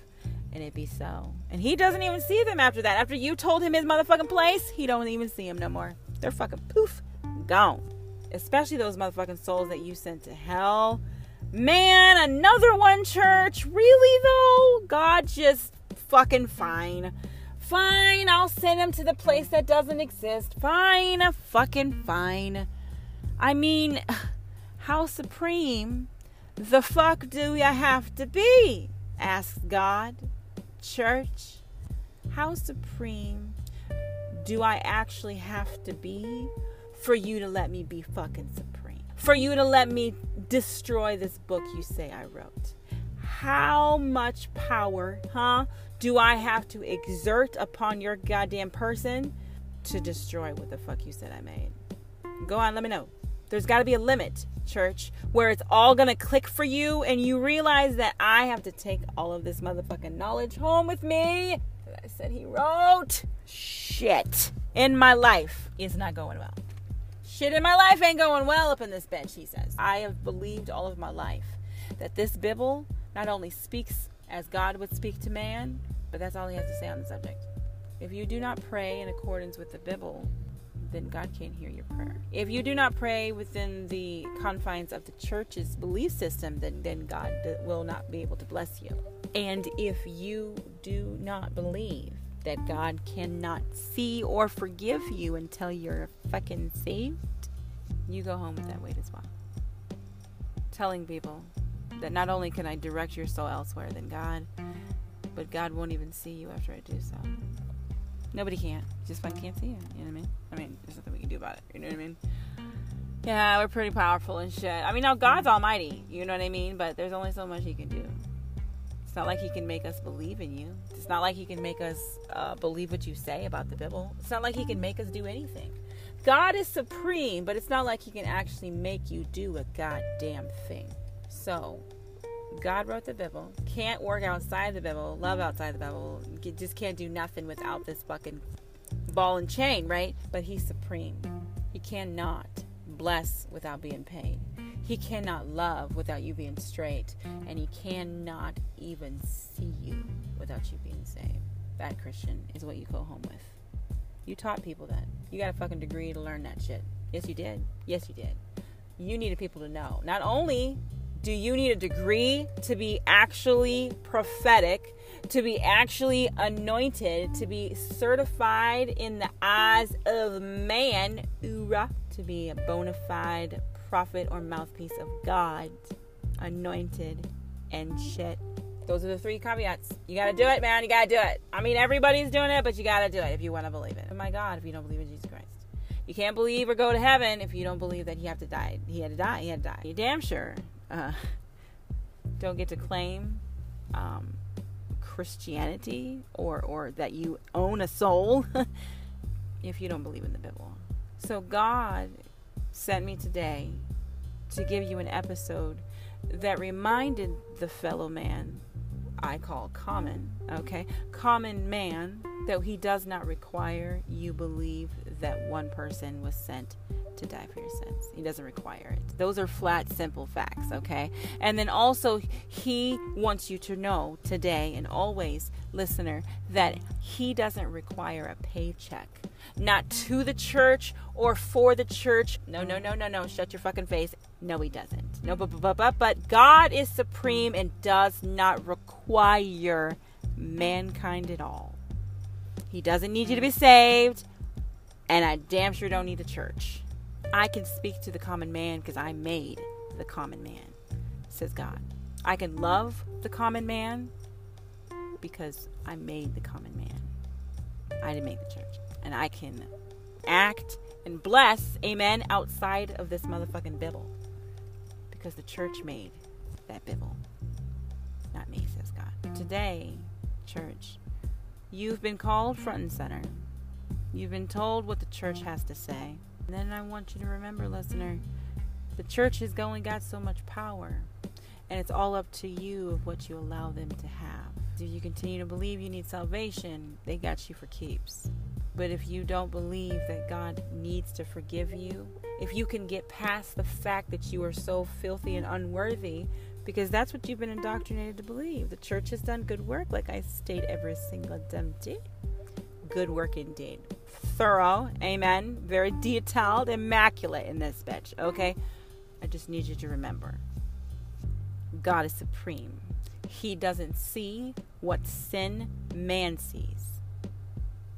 S2: and it be so. And he doesn't even see them after that. After you told him his motherfucking place, he don't even see him no more. They're fucking poof gone. Especially those motherfucking souls that you sent to hell. Man, another one, church. Really, though? God just fucking fine. Fine, I'll send him to the place that doesn't exist. Fine, fucking fine. I mean, how supreme the fuck do you have to be? Asks God. Church, how supreme do I actually have to be for you to let me be fucking supreme. For you to let me destroy this book you say I wrote. How much power, huh, do I have to exert upon your goddamn person to destroy what the fuck you said I made? Go on, let me know. There's got to be a limit, church, where it's all going to click for you and you realize that I have to take all of this motherfucking knowledge home with me I said he wrote. Shit. In my life is not going well. Shit in my life ain't going well up in this bench, he says. I have believed all of my life that this Bible not only speaks as God would speak to man, but that's all he has to say on the subject. If you do not pray in accordance with the Bible, then God can't hear your prayer. If you do not pray within the confines of the church's belief system, then, then God will not be able to bless you. And if you do not believe that God cannot see or forgive you until you're fucking saved, you go home with that weight as well. Telling people that not only can I direct your soul elsewhere than God, but God won't even see you after I do so. Nobody can't. Just fucking can't see it. You know what I mean? I mean, there's nothing we can do about it. You know what I mean? Yeah, we're pretty powerful and shit. I mean, now God's almighty. You know what I mean? But there's only so much He can do. It's not like he can make us believe in you. It's not like he can make us uh, believe what you say about the Bible. It's not like he can make us do anything. God is supreme, but it's not like he can actually make you do a goddamn thing. So, God wrote the Bible. Can't work outside the Bible, love outside the Bible. Just can't do nothing without this fucking ball and chain, right? But he's supreme. He cannot bless without being paid. He cannot love without you being straight, and he cannot even see you without you being saved. That Christian is what you go home with. You taught people that. You got a fucking degree to learn that shit. Yes, you did. Yes, you did. You needed people to know. Not only Do you need a degree to be actually prophetic, to be actually anointed, to be certified in the eyes of man, ura, to be a bona fide prophet or mouthpiece of God, anointed and shit? Those are the three caveats. You gotta do it, man. You gotta do it. I mean, everybody's doing it, but you gotta do it if you wanna believe it. Oh my God, if you don't believe in Jesus Christ. You can't believe or go to heaven if you don't believe that he had to die. He had to die. He had to die. You damn sure uh, don't get to claim um, Christianity or or that you own a soul if you don't believe in the Bible. So God sent me today to give you an episode that reminded the fellow man I call common, okay? Common man that he does not require you believe that one person was sent to die for your sins. He doesn't require it. Those are flat, simple facts, okay? And then also, he wants you to know today and always, listener, that he doesn't require a paycheck. Not to the church or for the church. No, no, no, no, no. Shut your fucking face. No, he doesn't. No, but, but, but, but God is supreme and does not require mankind at all. He doesn't need you to be saved, and I damn sure don't need a church. I can speak to the common man because I made the common man, says God. I can love the common man because I made the common man. I didn't make the church. And I can act and bless, amen, outside of this motherfucking Bible because the church made that Bible, not me, says God. Today, church, you've been called front and center. You've been told what the church has to say. And then I want you to remember, listener, the church has only got so much power. And it's all up to you of what you allow them to have. If you continue to believe you need salvation? They got you for keeps. But if you don't believe that God needs to forgive you, if you can get past the fact that you are so filthy and unworthy, because that's what you've been indoctrinated to believe. The church has done good work, like I state every single damn day. Good work indeed. Thorough, amen. Very detailed, immaculate in this bitch, okay? I just need you to remember God is supreme. He doesn't see what sin man sees.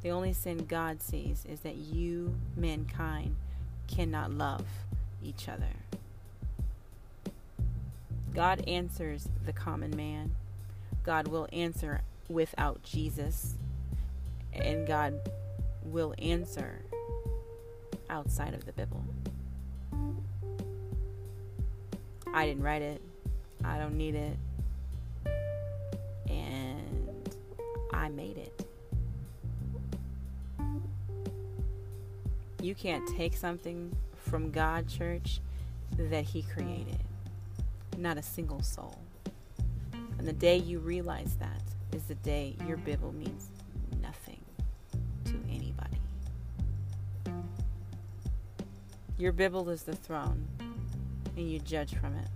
S2: The only sin God sees is that you, mankind, cannot love each other. God answers the common man. God will answer without Jesus. And God will answer outside of the Bible. I didn't write it. I don't need it. And I made it. You can't take something from God, church, that He created. Not a single soul. And the day you realize that is the day your Bible means Your Bible is the throne, and you judge from it.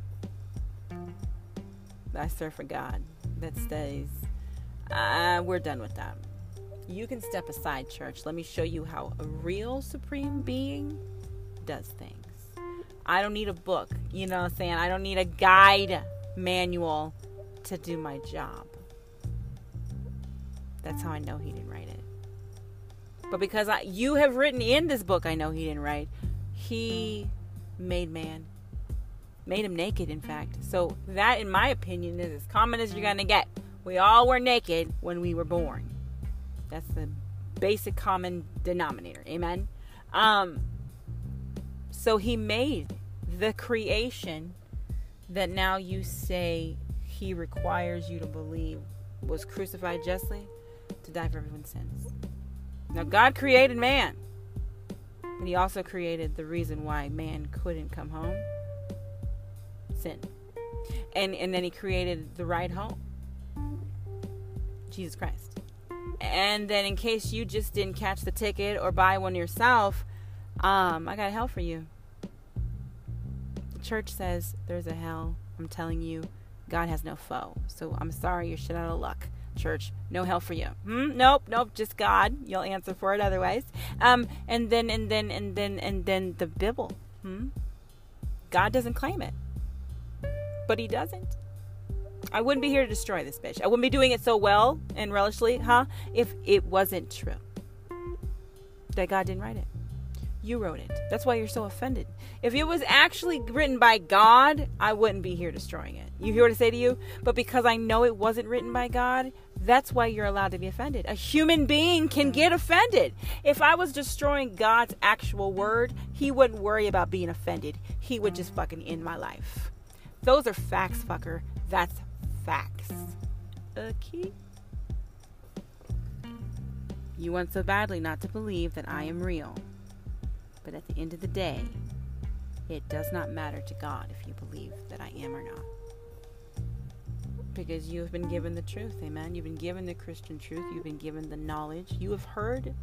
S2: I serve a God that stays. uh, we're done with that you can step aside, church. Let me show you how a real supreme being does things. I don't need a book, you know what I'm saying? I don't need a guide manual to do my job. That's how I know he didn't write it. But because I, you have written in this book, I know he didn't write. He made man, made him naked, in fact. So that, in my opinion, is as common as you're gonna get. We all were naked when we were born. That's the basic common denominator. Amen. Um, so he made the creation that now you say he requires you to believe was crucified justly to die for everyone's sins. Now, God created man, and he also created the reason why man couldn't come home sin. And, and then he created the right home Jesus Christ. And then, in case you just didn't catch the ticket or buy one yourself, um, I got hell for you. The church says there's a hell. I'm telling you, God has no foe. So I'm sorry, you're shit out of luck. Church, no hell for you. Hmm? Nope, nope, just God. You'll answer for it otherwise. Um, and then, and then, and then, and then the Bible. Hmm? God doesn't claim it. But he doesn't. I wouldn't be here to destroy this bitch. I wouldn't be doing it so well and relishly, huh? If it wasn't true that God didn't write it. You wrote it. That's why you're so offended. If it was actually written by God, I wouldn't be here destroying it. You hear what I say to you? But because I know it wasn't written by God, that's why you're allowed to be offended. A human being can get offended. If I was destroying God's actual word, he wouldn't worry about being offended. He would just fucking end my life. Those are facts, fucker. That's facts. Okay. You want so badly not to believe that I am real. But at the end of the day, it does not matter to God if you believe that I am or not. Because you have been given the truth, amen. You've been given the Christian truth, you've been given the knowledge, you have heard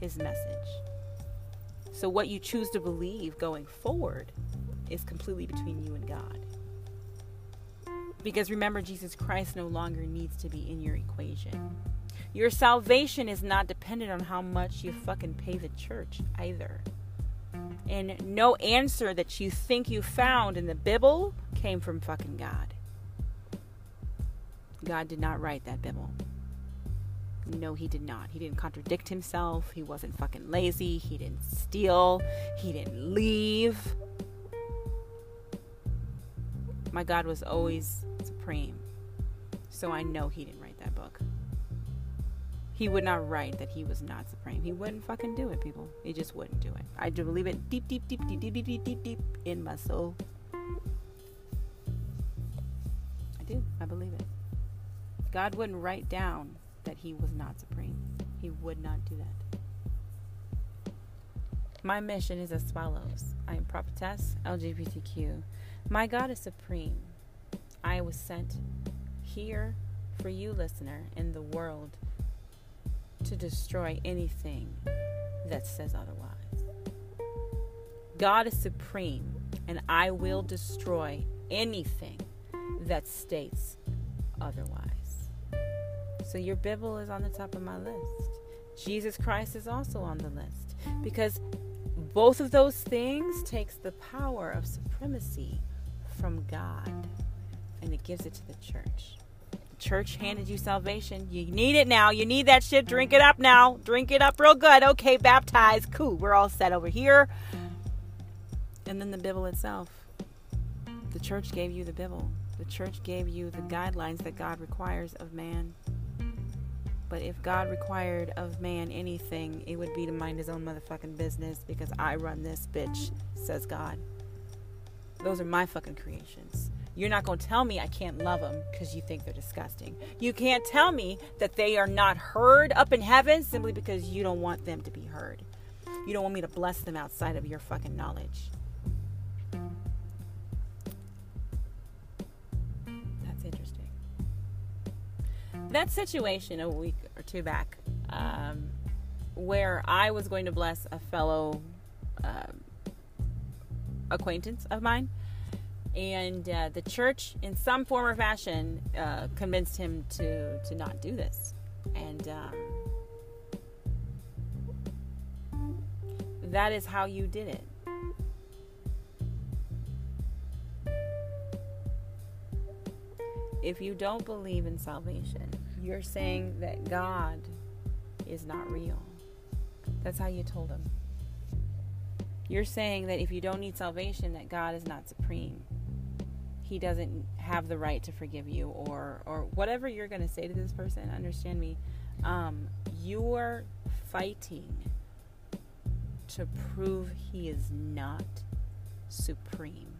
S2: his message. So, what you choose to believe going forward is completely between you and God. Because remember, Jesus Christ no longer needs to be in your equation. Your salvation is not dependent on how much you fucking pay the church either. And no answer that you think you found in the Bible came from fucking God. God did not write that Bible. No, he did not. He didn't contradict himself. He wasn't fucking lazy. He didn't steal. He didn't leave. My God was always supreme. So I know he didn't write that book. He would not write that he was not supreme. He wouldn't fucking do it, people. He just wouldn't do it. I do believe it deep, deep, deep, deep, deep, deep, deep, deep, deep in my soul. I do. I believe it. God wouldn't write down that he was not supreme. He would not do that. My mission is as follows I am prophetess, LGBTQ. My God is supreme. I was sent here for you, listener, in the world to destroy anything that says otherwise. God is supreme, and I will destroy anything that states otherwise. So your Bible is on the top of my list. Jesus Christ is also on the list because both of those things takes the power of supremacy from God and it gives it to the church. Church handed you salvation. You need it now. You need that shit. Drink it up now. Drink it up real good. Okay, baptized. Cool. We're all set over here. And then the Bible itself. The church gave you the Bible. The church gave you the guidelines that God requires of man. But if God required of man anything, it would be to mind his own motherfucking business because I run this bitch, says God. Those are my fucking creations. You're not going to tell me I can't love them because you think they're disgusting. You can't tell me that they are not heard up in heaven simply because you don't want them to be heard. You don't want me to bless them outside of your fucking knowledge. That's interesting. That situation a week or two back, um, where I was going to bless a fellow um, acquaintance of mine, and uh, the church, in some form or fashion, uh, convinced him to to not do this, and um, that is how you did it. If you don't believe in salvation, you're saying that God is not real. That's how you told him. You're saying that if you don't need salvation, that God is not supreme. He doesn't have the right to forgive you, or or whatever you're going to say to this person. Understand me. Um, you're fighting to prove He is not supreme.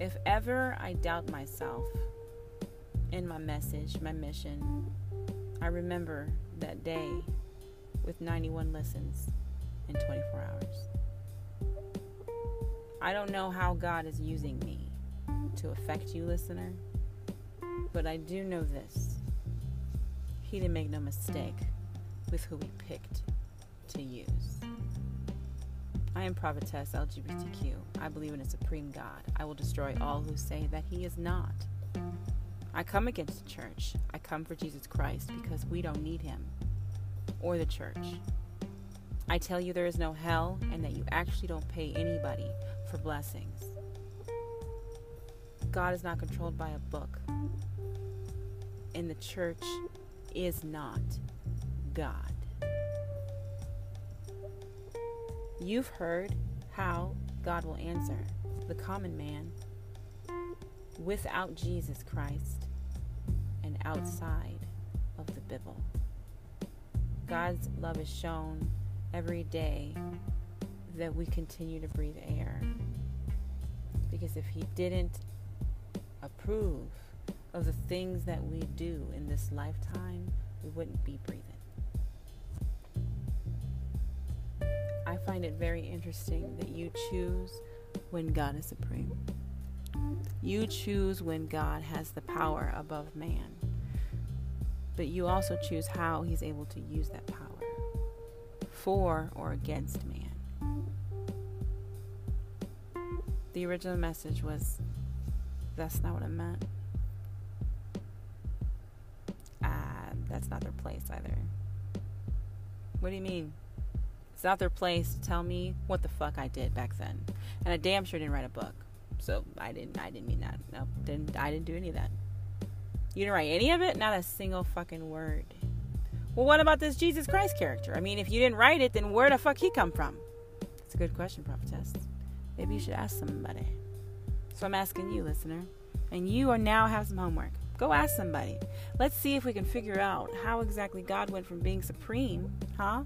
S2: If ever I doubt myself in my message, my mission, I remember that day with 91 listens in 24 hours. I don't know how God is using me to affect you, listener, but I do know this. He didn't make no mistake with who he picked to use. I am prophetess LGBTQ. I believe in a supreme God. I will destroy all who say that he is not. I come against the church. I come for Jesus Christ because we don't need him or the church. I tell you there is no hell and that you actually don't pay anybody for blessings. God is not controlled by a book. And the church is not God. You've heard how God will answer the common man without Jesus Christ and outside of the Bible. God's love is shown every day that we continue to breathe air. Because if He didn't approve of the things that we do in this lifetime, we wouldn't be breathing. I find it very interesting that you choose when God is supreme. You choose when God has the power above man. But you also choose how he's able to use that power for or against man. The original message was that's not what it meant. Ah, that's not their place either. What do you mean? It's not their place to tell me what the fuck I did back then. And I damn sure didn't write a book. So I didn't I didn't mean that. No, didn't I didn't do any of that. You didn't write any of it? Not a single fucking word. Well, what about this Jesus Christ character? I mean, if you didn't write it, then where the fuck he come from? It's a good question, prophetess. Maybe you should ask somebody. So I'm asking you, listener. And you are now have some homework. Go ask somebody. Let's see if we can figure out how exactly God went from being supreme, huh,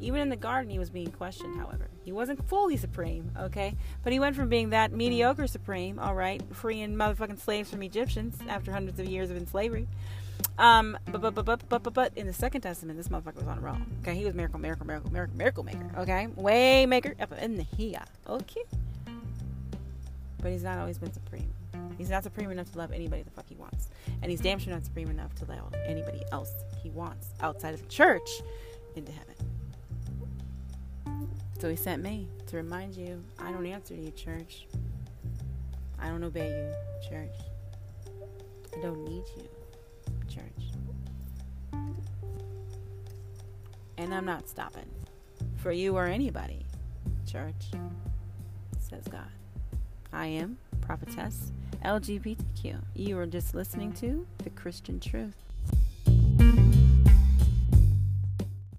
S2: even in the garden, he was being questioned, however. He wasn't fully supreme, okay? But he went from being that mediocre supreme, all right, freeing motherfucking slaves from Egyptians after hundreds of years of enslavery. Um, but, but, but, but, but, but, but in the Second Testament, this motherfucker was on a roll, okay? He was miracle, miracle, miracle, miracle, miracle maker, okay? Way maker in the here, okay? But he's not always been supreme. He's not supreme enough to love anybody the fuck he wants. And he's damn sure not supreme enough to allow anybody else he wants outside of the church into heaven. So he sent me to remind you I don't answer to you, church. I don't obey you, church. I don't need you, And I'm not stopping for you or anybody, church, says God. I am prophetess LGBTQ. You are just listening to the Christian truth.